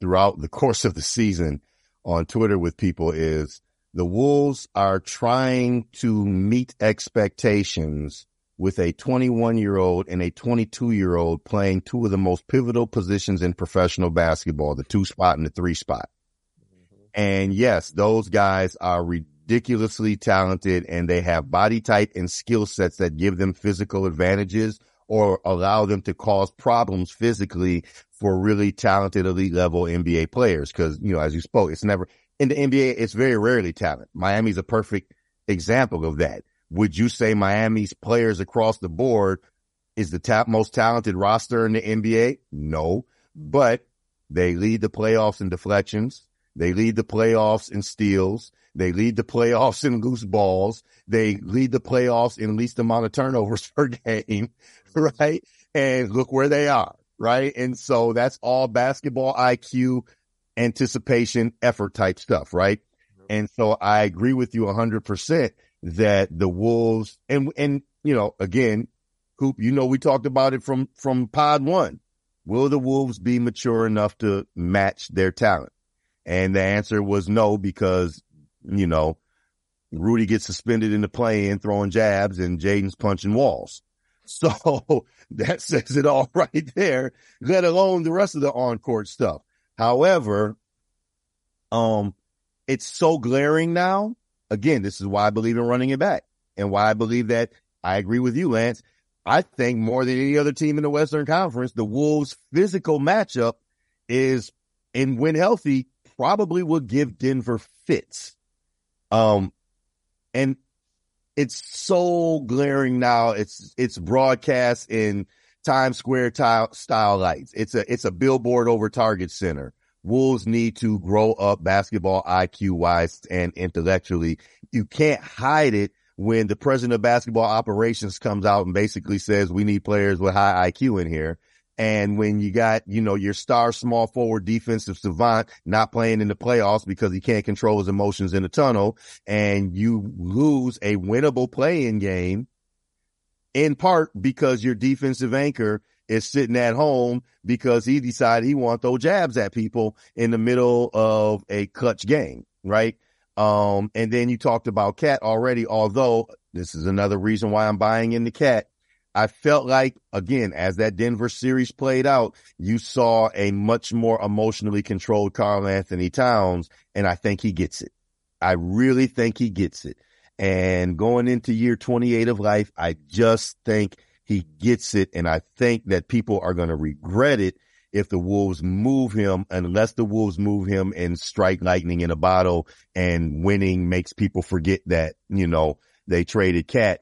throughout the course of the season on Twitter with people is the Wolves are trying to meet expectations with a 21 year old and a 22 year old playing two of the most pivotal positions in professional basketball, the two spot and the three spot. Mm-hmm. And yes, those guys are ridiculously talented and they have body type and skill sets that give them physical advantages or allow them to cause problems physically for really talented elite level NBA players. Cause, you know, as you spoke, it's never in the NBA, it's very rarely talent. Miami's a perfect example of that. Would you say Miami's players across the board is the top most talented roster in the NBA? No, but they lead the playoffs in deflections. They lead the playoffs in steals. They lead the playoffs in loose balls. They lead the playoffs in least amount of turnovers per game, right? And look where they are, right? And so that's all basketball IQ, anticipation, effort type stuff, right? And so I agree with you hundred percent that the Wolves and, and, you know, again, Coop, you know, we talked about it from, from pod one. Will the Wolves be mature enough to match their talent? And the answer was no, because, you know, Rudy gets suspended in the play-in throwing jabs and Jaden's punching walls. So that says it all right there, let alone the rest of the on-court stuff. However, um, it's so glaring now. Again, this is why I believe in running it back and why I believe that I agree with you, Lance. I think more than any other team in the Western Conference, the Wolves physical matchup is, and when healthy, probably will give Denver fits. Um, and it's so glaring now. It's, it's broadcast in Times Square tile, style lights. It's a, it's a billboard over Target Center. Wolves need to grow up basketball IQ wise and intellectually. You can't hide it when the president of basketball operations comes out and basically says we need players with high IQ in here. And when you got, you know, your star small forward defensive savant not playing in the playoffs because he can't control his emotions in the tunnel and you lose a winnable playing game in part because your defensive anchor is sitting at home because he decided he want those jabs at people in the middle of a clutch game, right? Um, and then you talked about KAT already, although this is another reason why I'm buying into KAT. I felt like, again, as that Denver series played out, you saw a much more emotionally controlled Karl-Anthony Towns, and I think he gets it. I really think he gets it. And going into year 28 of life, I just think he gets it. And I think that people are going to regret it if the Wolves move him, unless the Wolves move him and strike lightning in a bottle and winning makes people forget that, you know, they traded KAT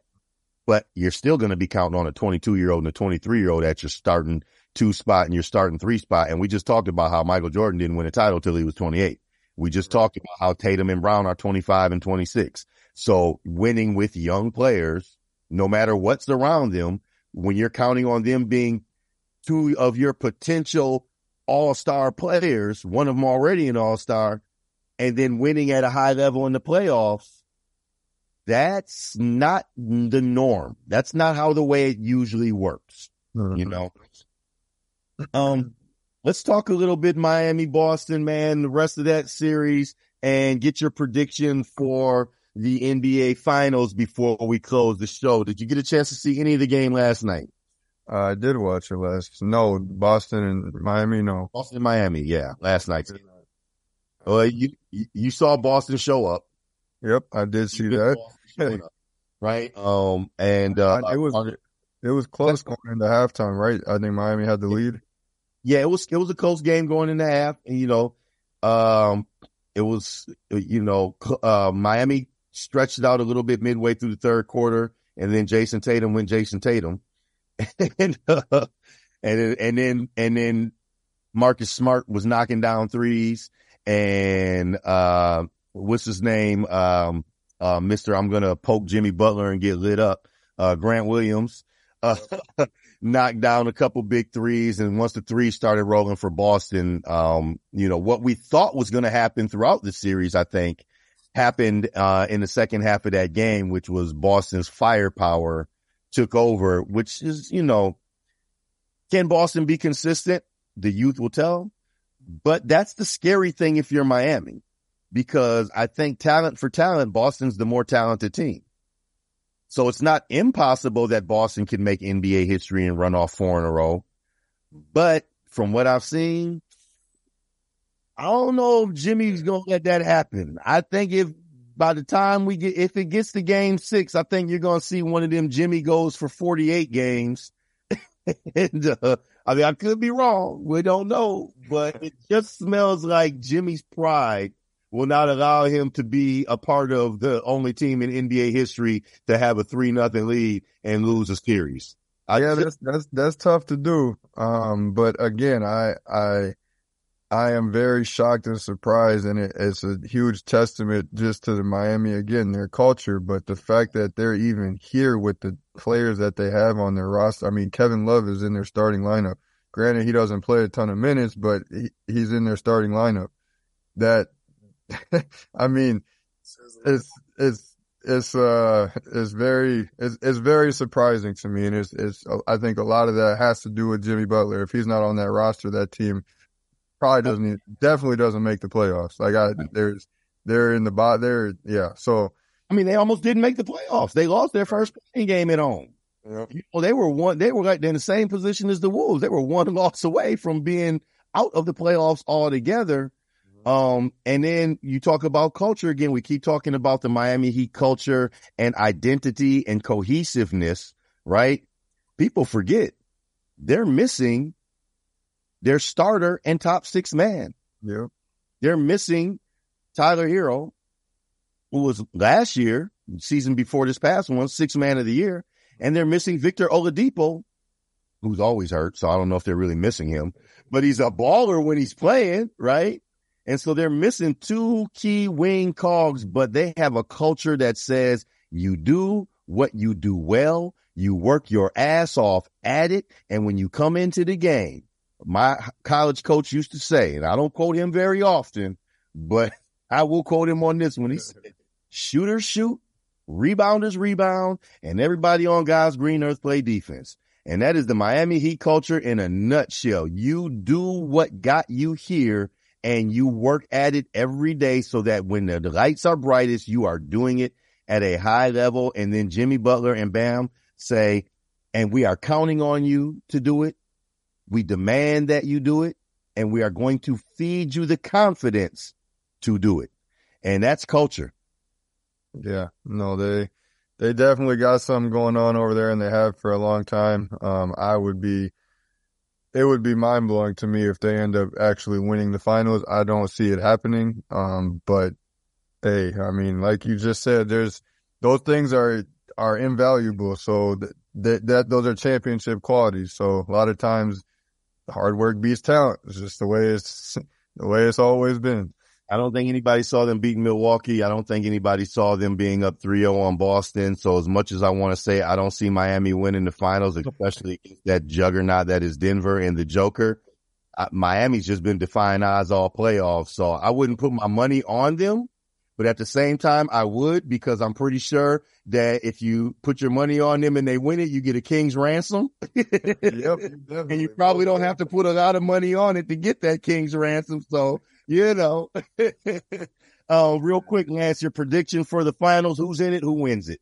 but you're still going to be counting on a 22 year old and a 23 year old at your starting two spot and your starting three spot. And we just talked about how Michael Jordan didn't win a title till he was 28. We just talked about how Tatum and Brown are 25 and 26. So winning with young players, no matter what's around them, when you're counting on them being two of your potential all-star players, one of them already an all-star, and then winning at a high level in the playoffs, that's not the norm. That's not how the way it usually works. Mm-hmm. You know. Um, let's talk a little bit Miami Boston, man. The rest of that series and get your prediction for the NBA Finals before we close the show. Did you get a chance to see any of the game last night? Uh, I did watch it last. No, Boston and Miami. No, Boston, Miami. Yeah, last night. Well, uh, you you saw Boston show up. Yep, I did see that. right? Um, and uh, it was it was close going into halftime, right? I think Miami had the lead. Yeah, it was it was a close game going into half, and you know, um, it was you know, uh, Miami stretched out a little bit midway through the third quarter, and then Jayson Tatum went Jayson Tatum, and uh, and and then and then Marcus Smart was knocking down threes, and uh, what's his name? Um, uh, Mr. I'm to poke Jimmy Butler and get lit up. Uh, Grant Williams, uh, knocked down a couple big threes. And once the threes started rolling for Boston, um, you know, what we thought was going to happen throughout the series, I think happened, uh, in the second half of that game, which was Boston's firepower took over, which is, you know, can Boston be consistent? The youth will tell, but that's the scary thing if you're Miami because I think talent for talent, Boston's the more talented team. So it's not impossible that Boston can make NBA history and run off four in a row. But from what I've seen, I don't know if Jimmy's going to let that happen. I think if by the time we get, if it gets to game six, I think you're going to see one of them Jimmy goes for 48 games and uh, I mean, I could be wrong. We don't know, but it just smells like Jimmy's pride will not allow him to be a part of the only team in NBA history to have a three nothing lead and lose a series. I, yeah, that's that's that's tough to do. Um, but again, I I I am very shocked and surprised, and it, it's a huge testament just to the Miami again, their culture, but the fact that they're even here with the players that they have on their roster. I mean, Kevin Love is in their starting lineup. Granted, he doesn't play a ton of minutes, but he, he's in their starting lineup. That, I mean, it's it's it's uh it's very it's it's very surprising to me, and it's it's I think a lot of that has to do with Jimmy Butler. If he's not on that roster, that team probably doesn't definitely doesn't make the playoffs. Like I there's they're in the bot there, yeah. So I mean, they almost didn't make the playoffs. They lost their first playing game at home. Yep. You know, they were one. They were like in the same position as the Wolves. They were one loss away from being out of the playoffs altogether. Mm-hmm. Um, and then you talk about culture again. We keep talking about the Miami Heat culture and identity and cohesiveness, right? People forget they're missing their starter and top six man. Yeah. They're missing Tyler Herro, who was last year, season before this past one, six man of the year. And they're missing Victor Oladipo, who's always hurt. So I don't know if they're really missing him, but he's a baller when he's playing, right? And so they're missing two key wing cogs, but they have a culture that says you do what you do well. You work your ass off at it. And when you come into the game, my college coach used to say, and I don't quote him very often, but I will quote him on this one. He said, shooters shoot, rebounders rebound, and everybody on God's green earth play defense. And that is the Miami Heat culture in a nutshell. You do what got you here and you work at it every day so that when the lights are brightest, you are doing it at a high level. And then Jimmy Butler and Bam say, and we are counting on you to do it we demand that you do it and we are going to feed you the confidence to do it. And that's culture. Yeah, no, they, they definitely got something going on over there and they have for a long time. Um, I would be, it would be mind blowing to me if they end up actually winning the finals. I don't see it happening. Um, but hey, I mean, like you just said, there's, those things are, are invaluable. So that, that, that those are championship qualities. So a lot of times hard work beats talent. It's just the way it's the way it's always been. I don't think anybody saw them beating Milwaukee. I don't think anybody saw them being up 3-0 on Boston. So as much as I want to say I don't see Miami winning the finals, especially that juggernaut that is Denver and the Joker. Miami's just been defying odds all playoffs. So I wouldn't put my money on them. But at the same time, I would because I'm pretty sure that if you put your money on them and they win it, you get a king's ransom. yep, and you probably don't have to put a lot of money on it to get that king's ransom. So, you know, uh, real quick, Lance, your prediction for the finals. Who's in it? Who wins it?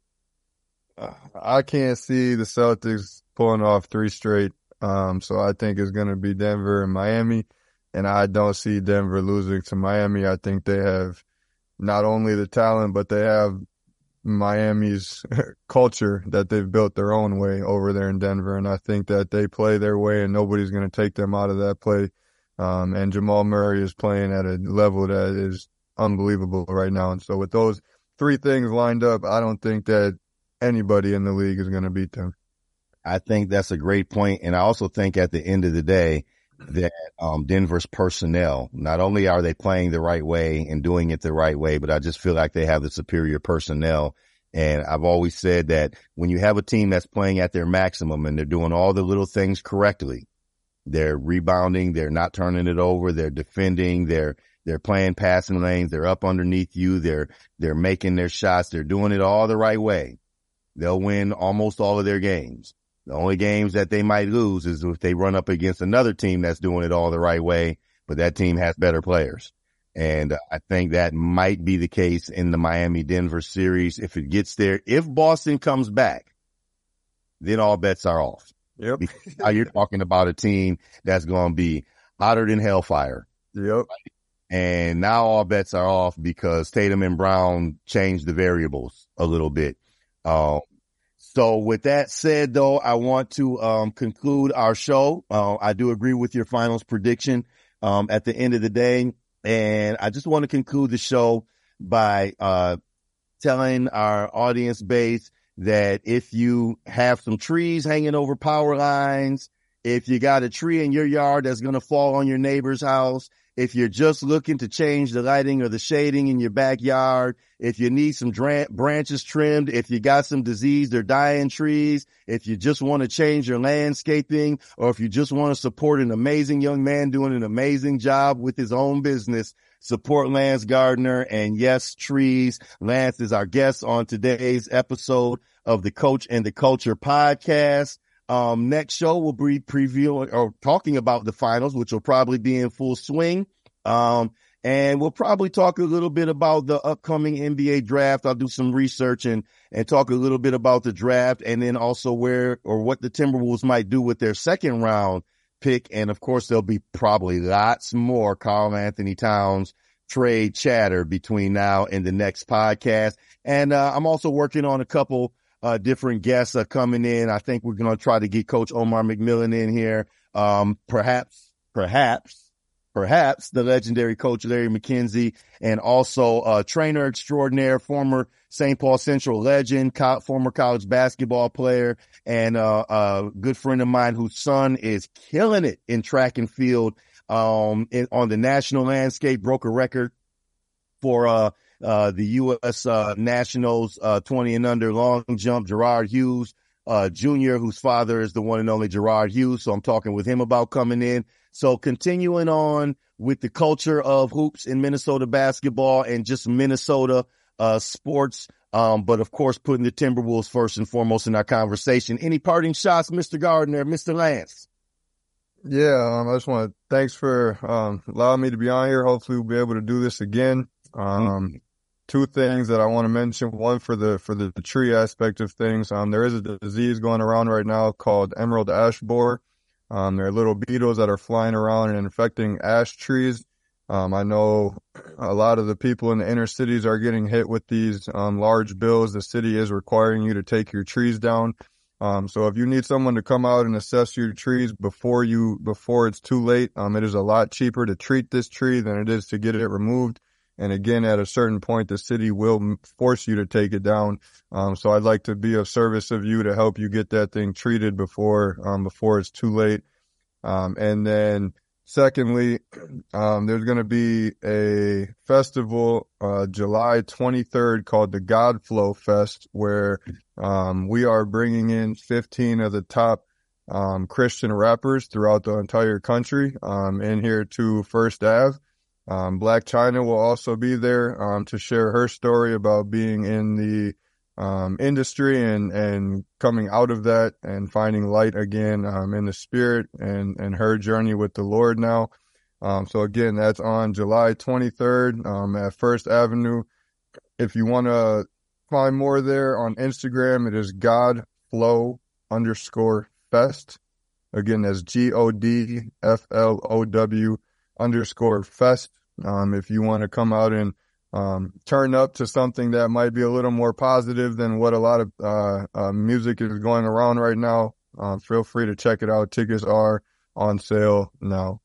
I can't see the Celtics pulling off three straight. Um, so I think it's going to be Denver and Miami. And I don't see Denver losing to Miami. I think they have not only the talent, but they have Miami's culture that they've built their own way over there in Denver. And I think that they play their way and nobody's going to take them out of that play. Um, and Jamal Murray is playing at a level that is unbelievable right now. And so with those three things lined up, I don't think that anybody in the league is going to beat them. I think that's a great point. And I also think at the end of the day, that um, Denver's personnel, not only are they playing the right way and doing it the right way, but I just feel like they have the superior personnel. And I've always said that when you have a team that's playing at their maximum and they're doing all the little things correctly, they're rebounding, they're not turning it over, they're defending, they're they're playing passing lanes, they're up underneath you, they're they're making their shots, they're doing it all the right way. They'll win almost all of their games. The only games that they might lose is if they run up against another team that's doing it all the right way, but that team has better players. And I think that might be the case in the Miami Denver series. If it gets there, if Boston comes back, then all bets are off. Yep. now you're talking about a team that's going to be hotter than hellfire. Yep. And now all bets are off because Tatum and Brown changed the variables a little bit. Uh, So with that said, though, I want to um, conclude our show. Uh, I do agree with your finals prediction um, at the end of the day, and I just want to conclude the show by uh, telling our audience base that if you have some trees hanging over power lines, if you got a tree in your yard that's going to fall on your neighbor's house, if you're just looking to change the lighting or the shading in your backyard, if you need some dra- branches trimmed, if you got some diseased or dying trees, if you just want to change your landscaping, or if you just want to support an amazing young man doing an amazing job with his own business, support Lance Gardner and yes, trees. Lance is our guest on today's episode of the Coach and the Culture podcast. Um, next show we'll be previewing or talking about the finals, which will probably be in full swing. Um, and we'll probably talk a little bit about the upcoming NBA draft. I'll do some research and, and talk a little bit about the draft and then also where or what the Timberwolves might do with their second round pick. And of course, there'll be probably lots more Karl-Anthony Towns trade chatter between now and the next podcast. And, uh, I'm also working on a couple uh, different guests are coming in. I think we're going to try to get Coach Omar McMillan in here. Um, perhaps, perhaps, perhaps the legendary Coach Larry McKenzie and also uh, trainer extraordinaire, former St. Paul Central legend, co- former college basketball player, and uh, a good friend of mine whose son is killing it in track and field um, in, on the national landscape, broke a record for uh, the U.S. Uh, Nationals uh, 20 and under long jump, Gerard Hughes uh, Jr., whose father is the one and only Gerard Hughes. So I'm talking with him about coming in. So continuing on with the culture of hoops in Minnesota basketball and just Minnesota uh, sports. Um, but of course, putting the Timberwolves first and foremost in our conversation. Any parting shots, Mr. Gardner, Mr. Lance? Yeah, um, I just want to thanks for um, allowing me to be on here. Hopefully, we'll be able to do this again. Um, mm-hmm two things that I want to mention. One for the for the, the tree aspect of things. Um, there is a disease going around right now called emerald ash borer. Um, there are little beetles that are flying around and infecting ash trees. Um, I know a lot of the people in the inner cities are getting hit with these um, large bills. The city is requiring you to take your trees down. Um, so if you need someone to come out and assess your trees before you before it's too late, um, it is a lot cheaper to treat this tree than it is to get it removed. And again, at a certain point, the city will force you to take it down. Um, so I'd like to be of service of you to help you get that thing treated before, um, before it's too late. Um, and then secondly, um, there's going to be a festival, uh, July 23rd called the Godflow Fest where, um, we are bringing in 15 of the top, um, Christian rappers throughout the entire country, in here to First Ave. Um, Blac Chyna will also be there um, to share her story about being in the um, industry and and coming out of that and finding light again um, in the spirit and and her journey with the Lord now. Um, so again, that's on July 23rd um, at First Avenue. If you want to find more there on Instagram, it is Godflow underscore Fest. Again, that's G O D F L O W underscore fest. Um, if you want to come out and um, turn up to something that might be a little more positive than what a lot of uh, uh, music is going around right now, um, feel free to check it out. Tickets are on sale now.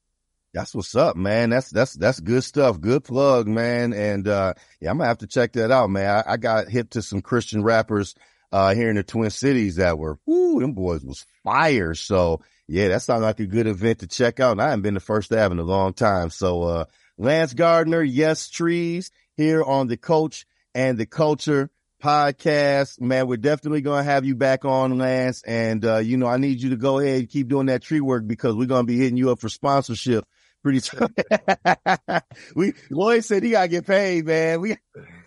That's what's up, man. That's that's that's good stuff. Good plug, man. And uh, yeah, I'm gonna have to check that out, man. I, I got hip to some Christian rappers uh, here in the Twin Cities that were, whoo, them boys was fire. So yeah, that sounds like a good event to check out. And I haven't been to First Ave in a long time. So, uh, Lance Gardner, Yes!Trees here on the Coach and the Culture podcast. Man, we're definitely going to have you back on, Lance. And, uh, you know, I need you to go ahead and keep doing that tree work because we're going to be hitting you up for sponsorship pretty soon. we, Lloyd said he got to get paid, man. We,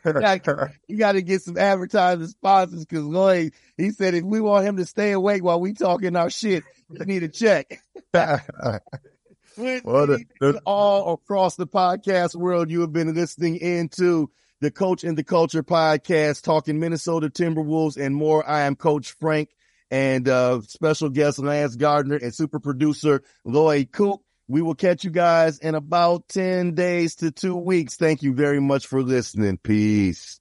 you got to get some advertising sponsors because Lloyd, he said if we want him to stay awake while we talking our shit, you need a check. well, the, the, all across the podcast world, you have been listening into the Coach and the Culture podcast, talking Minnesota Timberwolves and more. I am Coach Frank and uh, special guest Lance Gardner and super producer Lloyd Coop. We will catch you guys in about 10 days to two weeks. Thank you very much for listening. Peace.